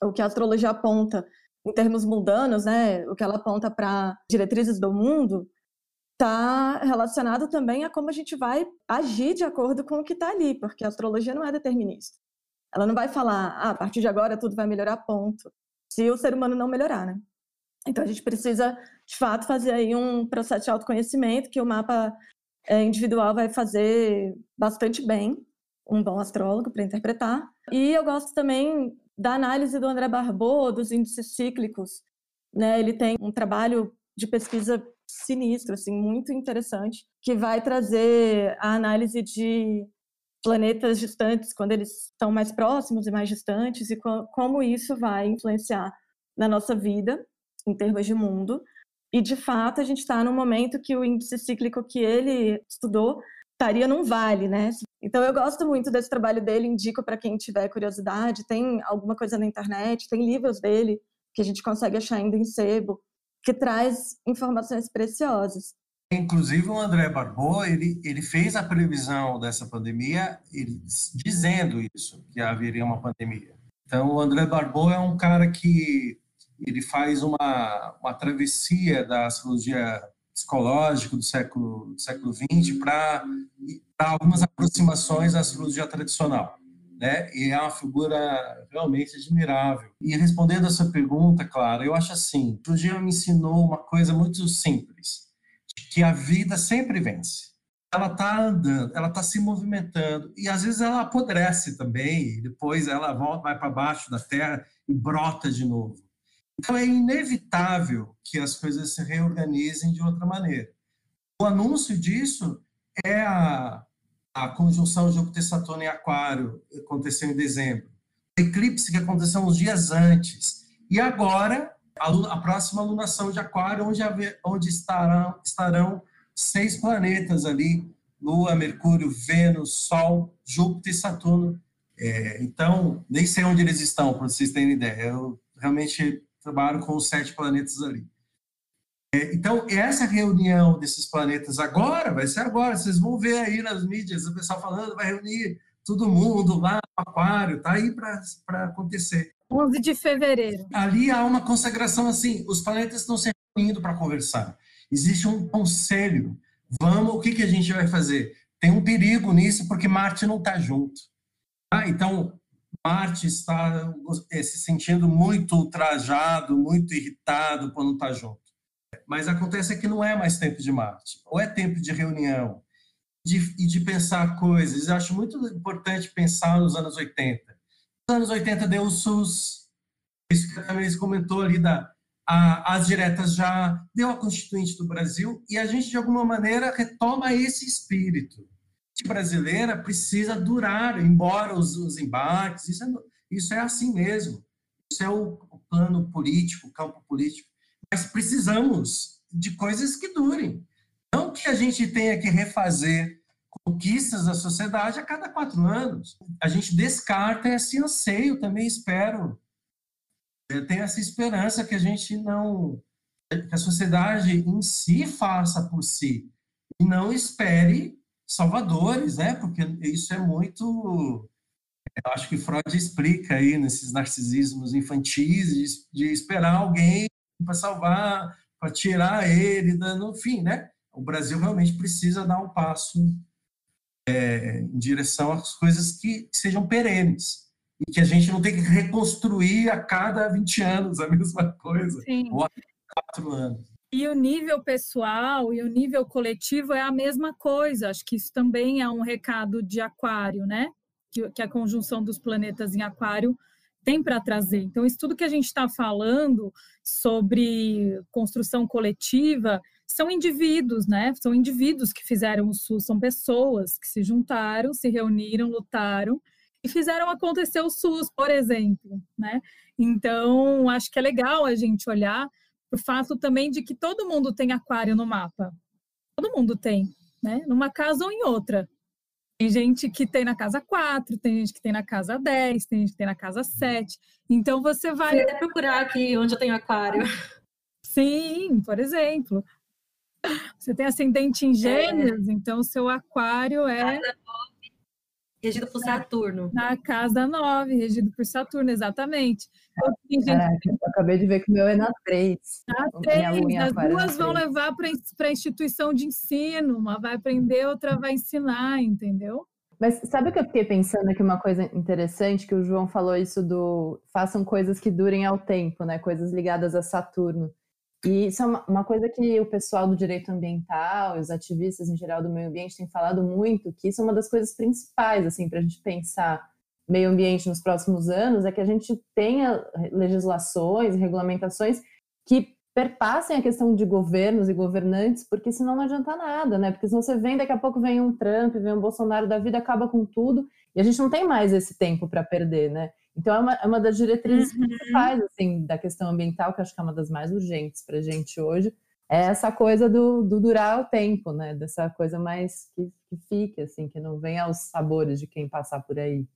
Speaker 4: O que a astrologia aponta em termos mundanos, né, o que ela aponta para diretrizes do mundo, está relacionado também a como a gente vai agir de acordo com o que está ali, porque a astrologia não é determinista. Ela não vai falar, ah, a partir de agora tudo vai melhorar, ponto. Se o ser humano não melhorar, né? Então a gente precisa, de fato, fazer aí um processo de autoconhecimento que o mapa é, individual vai fazer bastante bem, um bom astrólogo para interpretar. E eu gosto também da análise do André Barbot dos índices cíclicos. Né? Ele tem um trabalho de pesquisa sinistro, assim, muito interessante, que vai trazer a análise de planetas distantes, quando eles estão mais próximos e mais distantes, e co como isso vai influenciar na nossa vida, em termos de mundo. E, de fato, a gente está num momento que o índice cíclico que ele estudou estaria num vale, né? Então eu gosto muito desse trabalho dele, indico para quem tiver curiosidade, tem alguma coisa na internet, tem livros dele que a gente consegue achar ainda em sebo, que traz informações preciosas.
Speaker 2: Inclusive o André Barbot, ele, ele fez a previsão dessa pandemia ele, dizendo isso, que haveria uma pandemia. Então o André Barbot é um cara que ele faz uma, uma travessia da astrologia psicológica do século, do século XX para algumas aproximações à astrologia tradicional. Né? E é uma figura realmente admirável. E respondendo a sua pergunta, Clara, eu acho assim, a astrologia me ensinou uma coisa muito simples, que a vida sempre vence. Ela está andando, ela está se movimentando, e às vezes ela apodrece também, depois ela volta, vai para baixo da terra e brota de novo. Então é inevitável que as coisas se reorganizem de outra maneira. O anúncio disso é a, a conjunção Júpiter-Saturno em Aquário, que aconteceu em dezembro. O eclipse que aconteceu uns dias antes. E agora, a, a próxima lunação de Aquário, onde, onde estarão, estarão seis planetas ali, Lua, Mercúrio, Vênus, Sol, Júpiter e Saturno. É, então, nem sei onde eles estão, para vocês terem ideia. Eu realmente trabalho com os sete planetas ali. É, então, essa reunião desses planetas agora, vai ser agora, vocês vão ver aí nas mídias, o pessoal falando, vai reunir todo mundo lá no aquário, tá aí para acontecer.
Speaker 3: 11 de fevereiro.
Speaker 2: Ali há uma consagração assim, os planetas estão se reunindo para conversar. Existe um conselho. Vamos, o que, que a gente vai fazer? Tem um perigo nisso porque Marte não está junto. Ah, então, Marte está eh, se sentindo muito ultrajado, muito irritado por não estar junto. Mas acontece que não é mais tempo de Marte, ou é tempo de reunião de, e de pensar coisas. Eu acho muito importante pensar nos anos 80. Nos anos 80 deu o SUS, isso que a Tamires comentou ali da a, as diretas já deu a Constituinte do Brasil e a gente, de alguma maneira, retoma esse espírito. Brasileira precisa durar, embora os, os embates, isso é, isso é assim mesmo. Isso é o, o plano político, o campo político. Mas precisamos de coisas que durem. Não que a gente tenha que refazer conquistas da sociedade a cada quatro anos. A gente descarta esse anseio, também espero eu tenho essa esperança que a gente não que a sociedade em si faça por si e não espere salvadores, né? Porque isso é muito eu acho que Freud explica aí nesses narcisismos infantis de, de esperar alguém para salvar, para tirar ele, no fim, né? O Brasil realmente precisa dar um passo é, em direção às coisas que sejam perenes e que a gente não tem que reconstruir a cada 20 anos a mesma coisa, Sim. ou a quatro anos.
Speaker 3: E o nível pessoal e o nível coletivo é a mesma coisa. Acho que isso também é um recado de Aquário, né? Que, que a conjunção dos planetas em Aquário tem para trazer. Então, isso tudo que a gente está falando sobre construção coletiva são indivíduos, né? São indivíduos que fizeram o SUS, são pessoas que se juntaram, se reuniram, lutaram e fizeram acontecer o SUS, por exemplo, né? Então, acho que é legal a gente olhar o fato também de que todo mundo tem aquário no mapa. Todo mundo tem, né? Numa casa ou em outra. Tem gente que tem na casa 4, tem gente que tem na casa 10, tem gente que tem na casa 7. Então você vai.
Speaker 1: Você procurar aqui onde eu tenho aquário.
Speaker 3: Sim, por exemplo. Você tem ascendente em gêmeos, é. então o seu aquário é. Cada
Speaker 1: Regido por Saturno.
Speaker 3: Na casa 9, regido por Saturno, exatamente.
Speaker 5: Eu acabei de ver que o meu é na 3.
Speaker 3: Na 3, as duas vão levar para a instituição de ensino, uma vai aprender, outra vai ensinar, entendeu?
Speaker 5: Mas sabe o que eu fiquei pensando aqui, uma coisa interessante, que o João falou isso do façam coisas que durem ao tempo, né? Coisas ligadas a Saturno. E isso é uma, uma, coisa que o pessoal do direito ambiental, os ativistas em geral do meio ambiente têm falado muito, que isso é uma das coisas principais, assim, para a gente pensar meio ambiente nos próximos anos, é que a gente tenha legislações e regulamentações que perpassem a questão de governos e governantes, porque senão não adianta nada, né? Porque senão você vem, daqui a pouco vem um Trump, vem um Bolsonaro da vida, acaba com tudo, e a gente não tem mais esse tempo para perder, né? Então, é uma, é uma das diretrizes uhum. principais, assim, da questão ambiental, que acho que é uma das mais urgentes para a gente hoje, é essa coisa do, do, durar o tempo, né? Dessa coisa mais que, que fique, assim, que não venha aos sabores de quem passar por aí.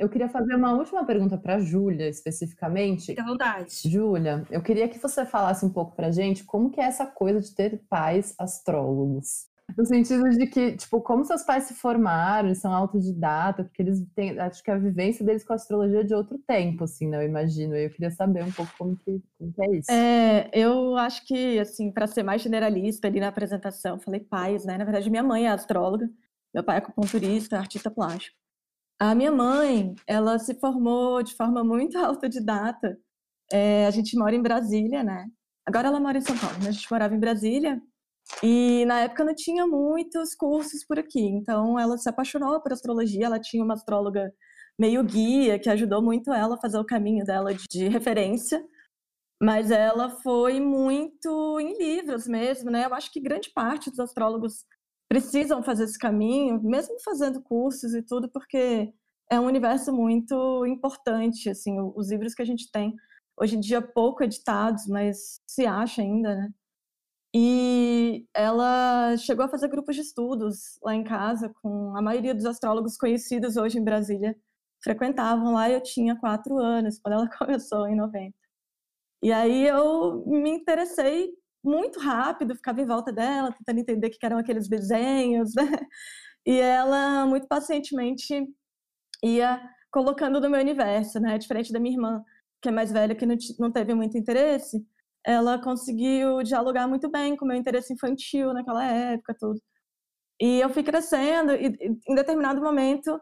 Speaker 5: Eu queria fazer uma última pergunta para a Júlia, especificamente.
Speaker 1: Fique à vontade.
Speaker 5: Júlia, eu queria que você falasse um pouco para a gente como que é essa coisa de ter pais astrólogos. No sentido de que, tipo, como seus pais se formaram, eles são autodidata, porque eles têm, acho que a vivência deles com a astrologia é de outro tempo, assim, né? Eu imagino. Eu queria saber um pouco como que, como que é isso.
Speaker 4: É, eu acho que, assim, para ser mais generalista ali na apresentação, falei pais, né? Na verdade, minha mãe é astróloga, meu pai é acupunturista, artista plástico. A minha mãe, ela se formou de forma muito autodidata. É, a gente mora em Brasília, né? Agora ela mora em São Paulo, mas a gente morava em Brasília e na época não tinha muitos cursos por aqui, então ela se apaixonou por astrologia. Ela tinha uma astróloga meio guia que ajudou muito ela a fazer o caminho dela de referência. Mas ela foi muito em livros mesmo, né? Eu acho que grande parte dos astrólogos precisam fazer esse caminho, mesmo fazendo cursos e tudo, porque é um universo muito importante, assim, os livros que a gente tem hoje em dia pouco editados, mas se acha ainda, né? E ela chegou a fazer grupos de estudos lá em casa, com a maioria dos astrólogos conhecidos hoje em Brasília frequentavam lá. Eu tinha quatro anos quando ela começou em 90. E aí eu me interessei muito rápido, ficava em volta dela, tentando entender o que eram aqueles desenhos, né? E ela muito pacientemente ia colocando no meu universo, né? Diferente da minha irmã, que é mais velha, que não teve muito interesse, ela conseguiu dialogar muito bem com o meu interesse infantil naquela época, tudo. E eu fui crescendo e em determinado momento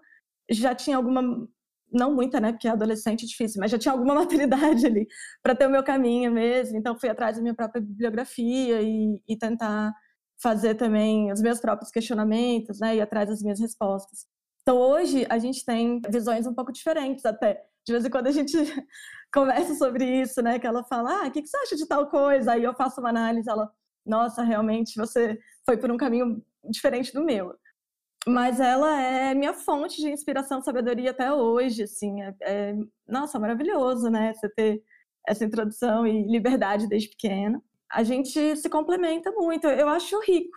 Speaker 4: já tinha alguma não muita, né, porque adolescente é difícil, mas já tinha alguma maturidade ali para ter o meu caminho mesmo. Então fui atrás da minha própria bibliografia e, e tentar fazer também os meus próprios questionamentos, né, e atrás das minhas respostas. Então hoje a gente tem visões um pouco diferentes até De vez em quando a gente conversa sobre isso, né? Que ela fala, ah, o que, que você acha de tal coisa? Aí eu faço uma análise, ela, nossa, realmente você foi por um caminho diferente do meu. Mas ela é minha fonte de inspiração, sabedoria até hoje, assim. É, é, nossa, maravilhoso, né? Você ter essa introdução e liberdade desde pequena. A gente se complementa muito. Eu acho rico.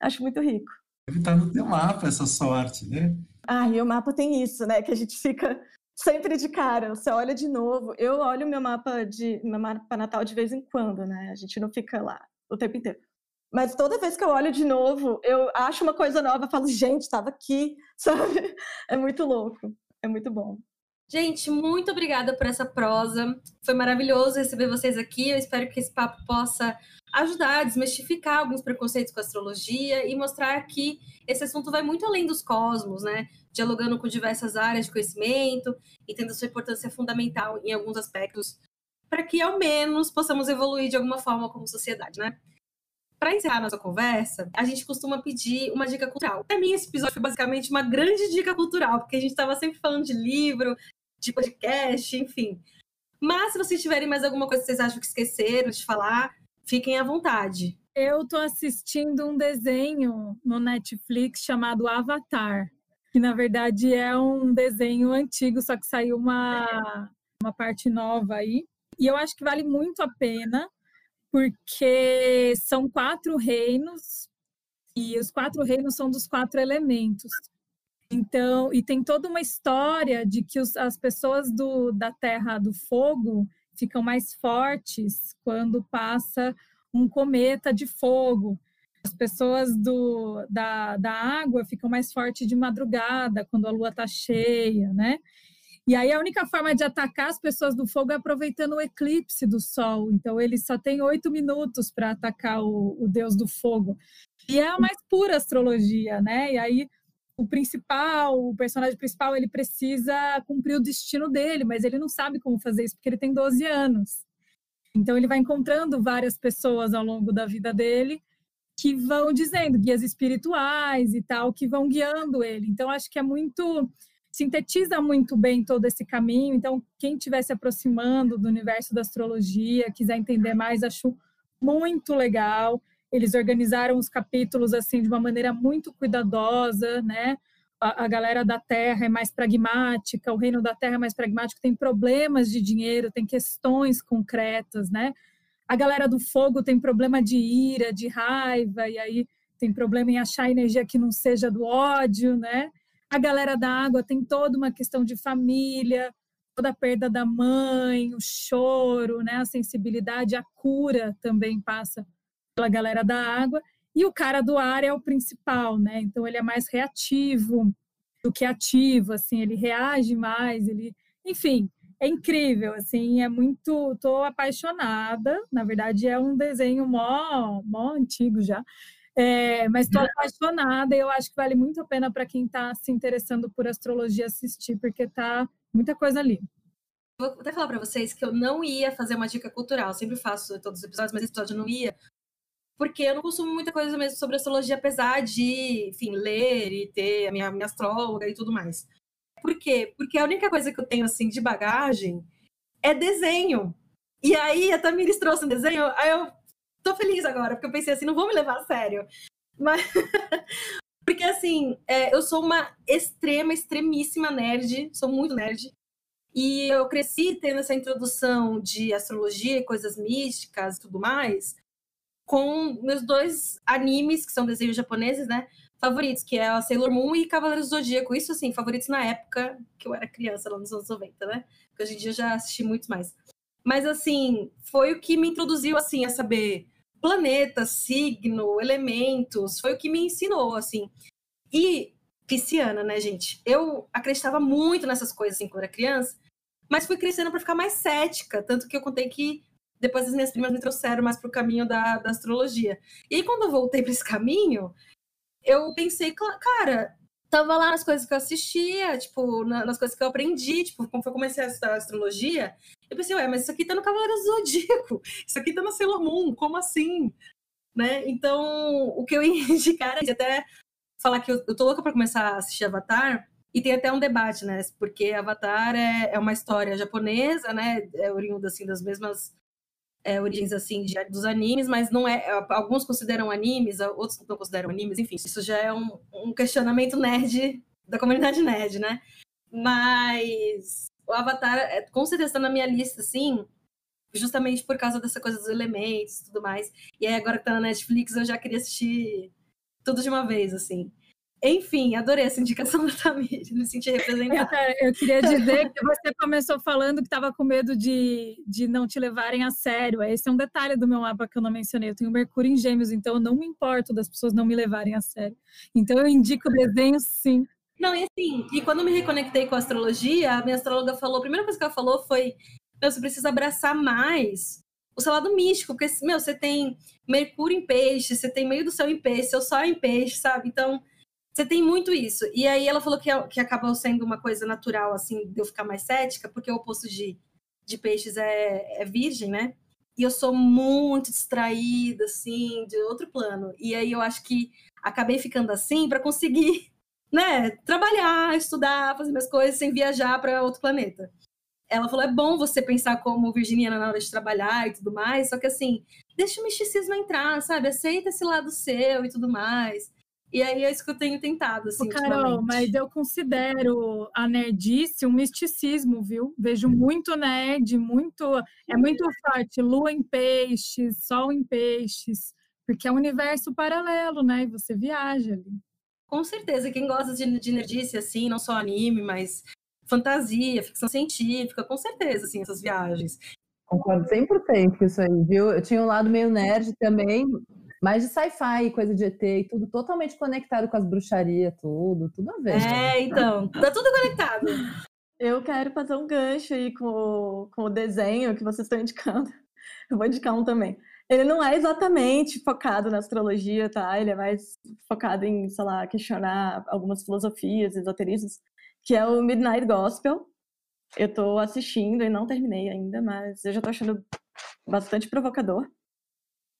Speaker 4: Acho muito rico.
Speaker 2: Deve estar no teu mapa essa sorte, né?
Speaker 4: Ah, e o mapa tem isso, né? Que a gente fica sempre de cara. Você olha de novo. Eu olho meu mapa de meu mapa natal de vez em quando, né? A gente não fica lá o tempo inteiro. Mas toda vez que eu olho de novo, eu acho uma coisa nova, falo, gente, estava aqui, sabe? É muito louco, é muito bom.
Speaker 1: Gente, muito obrigada por essa prosa. Foi maravilhoso receber vocês aqui. Eu espero que esse papo possa ajudar a desmistificar alguns preconceitos com a astrologia e mostrar que esse assunto vai muito além dos cosmos, né? Dialogando com diversas áreas de conhecimento e tendo sua importância fundamental em alguns aspectos, para que ao menos possamos evoluir de alguma forma como sociedade, né? Para encerrar nossa conversa, a gente costuma pedir uma dica cultural. Para mim, esse episódio foi basicamente uma grande dica cultural, porque a gente estava sempre falando de livro, de podcast, enfim. Mas se vocês tiverem mais alguma coisa que vocês acham que esqueceram de falar, fiquem à vontade.
Speaker 3: Eu estou assistindo um desenho no Netflix chamado Avatar, que na verdade é um desenho antigo, só que saiu uma, uma parte nova aí. E eu acho que vale muito a pena, porque são quatro reinos e os quatro reinos são dos quatro elementos. Então, e tem toda uma história de que os, as pessoas do, da Terra do Fogo ficam mais fortes quando passa um cometa de fogo. As pessoas do, da, da água ficam mais fortes de madrugada, quando a lua está cheia, né? E aí a única forma de atacar as pessoas do fogo é aproveitando o eclipse do sol. Então ele só tem oito minutos para atacar o, o, deus do fogo. E é a mais pura astrologia, né? E aí o principal, o personagem principal, ele precisa cumprir o destino dele, mas ele não sabe como fazer isso porque ele tem 12 anos. Então ele vai encontrando várias pessoas ao longo da vida dele que vão dizendo guias espirituais e tal, que vão guiando ele. Então acho que é muito sintetiza muito bem todo esse caminho. Então, quem estiver se aproximando do universo da astrologia, quiser entender mais, acho muito legal. Eles organizaram os capítulos assim de uma maneira muito cuidadosa, né? A, a galera da Terra é mais pragmática, o reino da Terra é mais pragmático, tem problemas de dinheiro, tem questões concretas, né? A galera do fogo tem problema de ira, de raiva, e aí tem problema em achar energia que não seja do ódio, né? A galera da água tem toda uma questão de família, toda a perda da mãe, o choro, né, a sensibilidade, a cura também passa pela galera da água. E o cara do ar é o principal, né? Então ele é mais reativo do que ativo, assim, ele reage mais, ele, enfim, é incrível, assim, é muito, tô apaixonada. Na verdade é um desenho mó, mó antigo já, é, mas estou apaixonada e eu acho que vale muito a pena para quem está se interessando por astrologia assistir, porque tá muita coisa ali.
Speaker 1: Vou até falar para vocês que eu não ia fazer uma dica cultural, eu sempre faço todos os episódios, mas esse episódio eu não ia, porque eu não consumo muita coisa mesmo sobre astrologia, apesar de, enfim, ler e ter a minha, minha astróloga e tudo mais. Por quê? Porque a única coisa que eu tenho, assim, de bagagem é desenho. E aí a Tamires trouxe um desenho, aí eu tô feliz agora, porque eu pensei assim, não vou me levar a sério. Mas. porque assim, é, eu sou uma extrema, extremíssima nerd, sou muito nerd. E eu cresci tendo essa introdução de astrologia, coisas místicas e tudo mais, com meus dois animes, que são desenhos japoneses, né? Favoritos, que é a Sailor Moon e Cavaleiros do Zodíaco. Isso, assim, favoritos na época que eu era criança, lá nos anos 90, né? Porque hoje em dia eu já assisti muitos mais. Mas, assim, foi o que me introduziu, assim, a saber planeta, signo, elementos, foi o que me ensinou, assim. E pisciana, né, gente? Eu acreditava muito nessas coisas, assim, quando era criança, mas fui crescendo para ficar mais cética, tanto que eu contei que depois as minhas primas me trouxeram mais para o caminho da, da astrologia. E aí, quando eu voltei para esse caminho, eu pensei, cara, tava lá nas coisas que eu assistia, tipo, nas coisas que eu aprendi, tipo, como eu comecei a estudar astrologia, eu pensei, ué, mas isso aqui tá no Cavaleiro do Zodíaco, isso aqui tá no Sailor Moon, como assim? Né? Então, o que eu ia indicar é até falar que eu, eu tô louca pra começar a assistir Avatar, E tem até um debate, né? Porque Avatar é, é uma história japonesa, né? É oriunda assim das mesmas é, origens assim de, dos animes, mas não é. Alguns consideram animes, outros não consideram animes. Enfim, isso já é um, um questionamento nerd da comunidade nerd, né? Mas o Avatar, é, com certeza, está na minha lista, assim, justamente por causa dessa coisa dos elementos e tudo mais. E aí, agora que tá na Netflix, eu já queria assistir tudo de uma vez, assim. Enfim, adorei essa indicação da Tamir, me senti representada.
Speaker 3: Eu, eu queria dizer que você começou falando que estava com medo de, de não te levarem a sério. Esse é um detalhe do meu mapa que eu não mencionei. Eu tenho Mercúrio em Gêmeos, então eu não me importo das pessoas não me levarem a sério. Então eu indico o desenho sim.
Speaker 1: Não, e assim, e quando me reconectei com a astrologia, a minha astróloga falou, a primeira coisa que ela falou foi: meu, você precisa abraçar mais o seu lado místico, porque, meu, você tem Mercúrio em peixe, você tem meio do céu em peixe, seu sol em peixe, sabe? Então, você tem muito isso. E aí ela falou que, que acabou sendo uma coisa natural, assim, de eu ficar mais cética, porque o oposto de, de peixes é, é virgem, né? E eu sou muito distraída, assim, de outro plano. E aí eu acho que acabei ficando assim para conseguir, né, trabalhar, estudar, fazer minhas coisas sem viajar para outro planeta. Ela falou: é bom você pensar como virginiana na hora de trabalhar e tudo mais, só que assim, deixa o misticismo entrar, sabe? Aceita esse lado seu e tudo mais. E aí é isso que eu tenho tentado, assim,
Speaker 3: Carol, mas eu considero a nerdice um misticismo, viu? Vejo muito nerd, muito... É muito forte, lua em peixes, sol em peixes, porque é um universo paralelo, né? E você viaja ali.
Speaker 1: Com certeza, quem gosta de, de nerdice, assim, não só anime, mas fantasia, ficção científica, com certeza, assim, essas viagens.
Speaker 5: Concordo 100% com isso aí, viu? Eu tinha um lado meio nerd também, mais de sci-fi, coisa de ET e tudo totalmente conectado com as bruxarias, tudo, tudo a ver.
Speaker 1: É, então, tá tudo conectado.
Speaker 4: Eu quero fazer um gancho aí com o, com o desenho que vocês estão indicando. Eu vou indicar um também. Ele não é exatamente focado na astrologia, tá? Ele é mais focado em, sei lá, questionar algumas filosofias, esoterismos, que é o Midnight Gospel. Eu tô assistindo e não terminei ainda, mas eu já tô achando bastante provocador.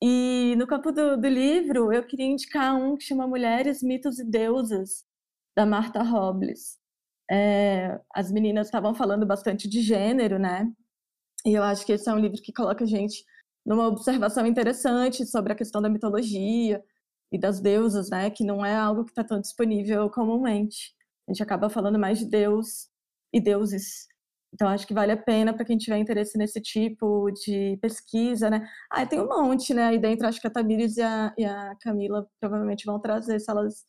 Speaker 4: E no campo do, do, livro, eu queria indicar um que chama Mulheres, Mitos e Deusas, da Martha Robles. É, as meninas estavam falando bastante de gênero, né? E eu acho que esse é um livro que coloca a gente numa observação interessante sobre a questão da mitologia e das deusas, né? Que não é algo que está tão disponível comumente. A gente acaba falando mais de Deus e deuses então, acho que vale a pena para quem tiver interesse nesse tipo de pesquisa, né? Ah, tem um monte, né? Aí dentro, acho que a Tamires e a, e a Camila provavelmente vão trazer, se elas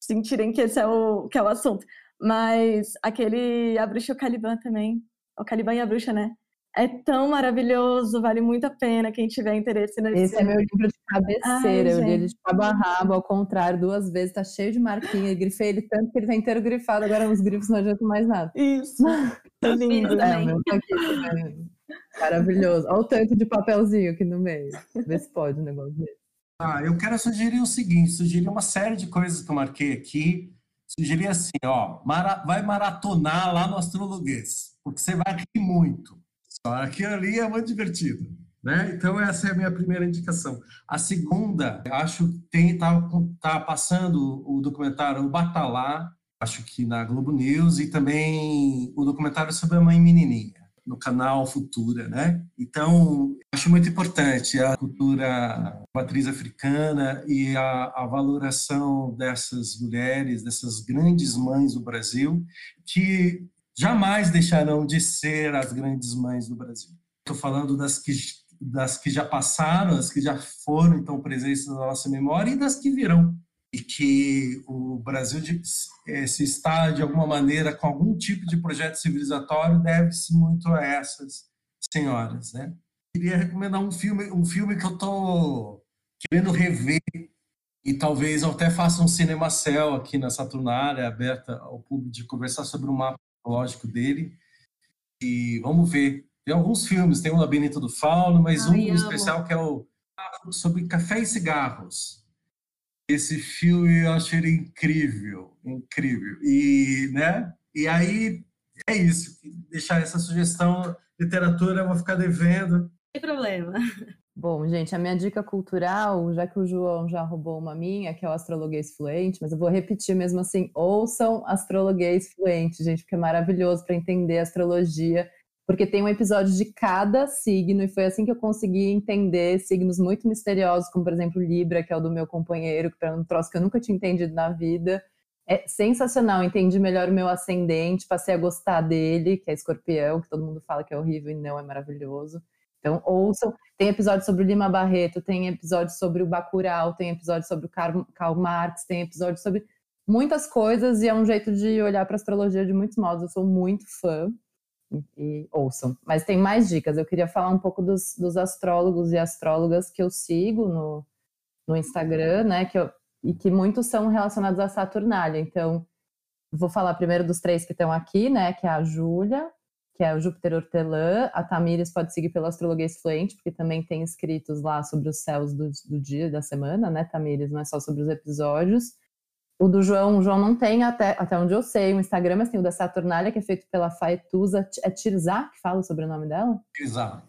Speaker 4: sentirem que esse é o, que é o assunto. Mas aquele A Bruxa e o Caliban também. O Caliban e a Bruxa, né? É tão maravilhoso, vale muito a pena quem tiver interesse nesse.
Speaker 5: Esse é meu livro de cabeceira, Ai, eu li ele de cabo a rabo, ao contrário, duas vezes, tá cheio de marquinha, grifei ele tanto que ele tá inteiro grifado, agora os grifos não adiantam mais nada.
Speaker 4: Isso, é lindo.
Speaker 5: É, meu, tá aqui Maravilhoso. Olha o tanto de papelzinho aqui no meio. Vê se pode o um negócio dele.
Speaker 2: Ah, eu quero sugerir o seguinte, sugerir uma série de coisas que eu marquei aqui, sugerir assim, ó, mara, vai maratonar lá no Astrologuês, porque você vai rir muito. Aquilo ali é muito divertido. Né? Então, essa é a minha primeira indicação. A segunda, acho que tem, tá, tá passando o documentário O Batalá, acho que na Globo News, e também o documentário sobre a mãe menininha, no canal Futura, né? Então, acho muito importante a cultura matriz africana e a, a valoração dessas mulheres, dessas grandes mães do Brasil, que jamais deixarão de ser as grandes mães do Brasil. Estou falando das que, das que já passaram, as que já foram então presentes na nossa memória e das que virão. E que o Brasil eh, se está, de alguma maneira, com algum tipo de projeto civilizatório, deve-se muito a essas senhoras. Né? Queria recomendar um filme, um filme que eu estou querendo rever e talvez eu até faça um cinema céu aqui na Saturnária, aberta ao público, de conversar sobre o mapa lógico dele. E vamos ver. Tem alguns filmes, tem o Labirinto do Fauno, mas Ai, um amo. especial que é o sobre café e cigarros. Esse filme eu achei ele incrível, incrível. E, né? E aí é isso. Deixar essa sugestão, literatura eu vou ficar devendo.
Speaker 1: Tem problema.
Speaker 5: Bom, gente, a minha dica cultural, já que o João já roubou uma minha, que é o Astrologuês Fluente, mas eu vou repetir mesmo assim: ouçam Astrologuês Fluente, gente, porque é maravilhoso para entender a astrologia, porque tem um episódio de cada signo, e foi assim que eu consegui entender signos muito misteriosos, como por exemplo Libra, que é o do meu companheiro, que é um troço que eu nunca tinha entendido na vida. É sensacional, entendi melhor o meu ascendente, passei a gostar dele, que é escorpião, que todo mundo fala que é horrível e não é maravilhoso. Então, ouçam. Tem episódio sobre o Lima Barreto, tem episódio sobre o Bacurau, tem episódio sobre o Karl Marx, tem episódio sobre muitas coisas e é um jeito de olhar para a astrologia de muitos modos. Eu sou muito fã e, ouçam. Mas tem mais dicas. Eu queria falar um pouco dos, dos astrólogos e astrólogas que eu sigo no, no Instagram, né? Que eu, e que muitos são relacionados à Saturnália. Então, vou falar primeiro dos três que estão aqui, né? Que é a Júlia, que é o Júpiter Hortelã. A Tamires pode seguir pelo Astrologuês Fluente, porque também tem escritos lá sobre os céus do, do dia e da semana, né, Tamires? Não é só sobre os episódios. O do João, o João não tem, até, até onde eu sei, um Instagram, mas tem o da Saturnália, que é feito pela Faetusa. É Tirzá que fala o sobrenome dela?
Speaker 2: Tirzá.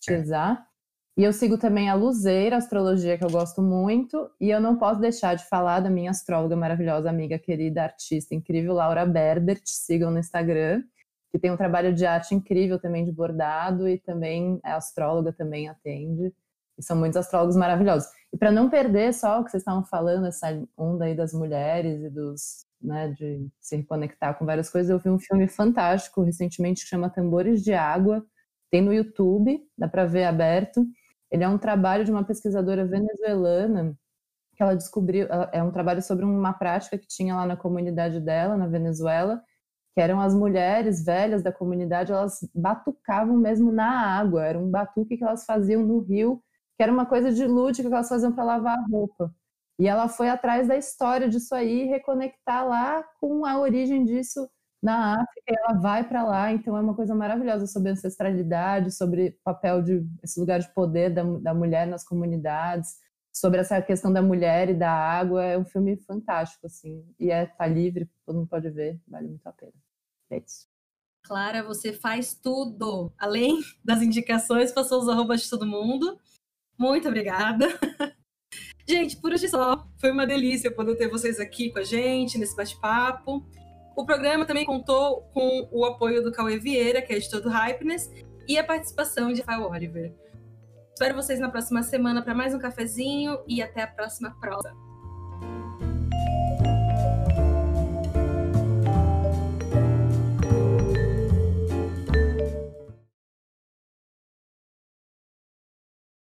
Speaker 5: Tirzá. É. E eu sigo também a Luzeira, astrologia, que eu gosto muito. E eu não posso deixar de falar da minha astróloga maravilhosa, amiga, querida, artista incrível, Laura Berbert. Sigam no Instagram que tem um trabalho de arte incrível também de bordado e também é astróloga, também atende. E são muitos astrólogos maravilhosos. E para não perder só o que vocês estavam falando, essa onda aí das mulheres e dos, né, de se reconectar com várias coisas, eu vi um filme fantástico recentemente que chama Tambores de Água. Tem no YouTube, dá para ver aberto. Ele é um trabalho de uma pesquisadora venezuelana que ela descobriu, é um trabalho sobre uma prática que tinha lá na comunidade dela, na Venezuela, que eram as mulheres velhas da comunidade, elas batucavam mesmo na água, era um batuque que elas faziam no rio, que era uma coisa de lúdica que elas faziam para lavar a roupa. E ela foi atrás da história disso aí, reconectar lá com a origem disso na África, e ela vai para lá, então é uma coisa maravilhosa sobre ancestralidade, sobre papel de esse lugar de poder da, da mulher nas comunidades, sobre essa questão da mulher e da água, é um filme fantástico, assim, e é tá livre, todo mundo pode ver, vale muito a pena. É isso.
Speaker 1: Clara, você faz tudo. Além das indicações, passou os arrobas de todo mundo. Muito obrigada. Gente, por hoje só. Foi uma delícia poder ter vocês aqui com a gente nesse bate-papo. O programa também contou com o apoio do Cauê Vieira, que é editor do Hypeness, e a participação de Rafael Oliver. Espero vocês na próxima semana para mais um cafezinho e até a próxima prosa.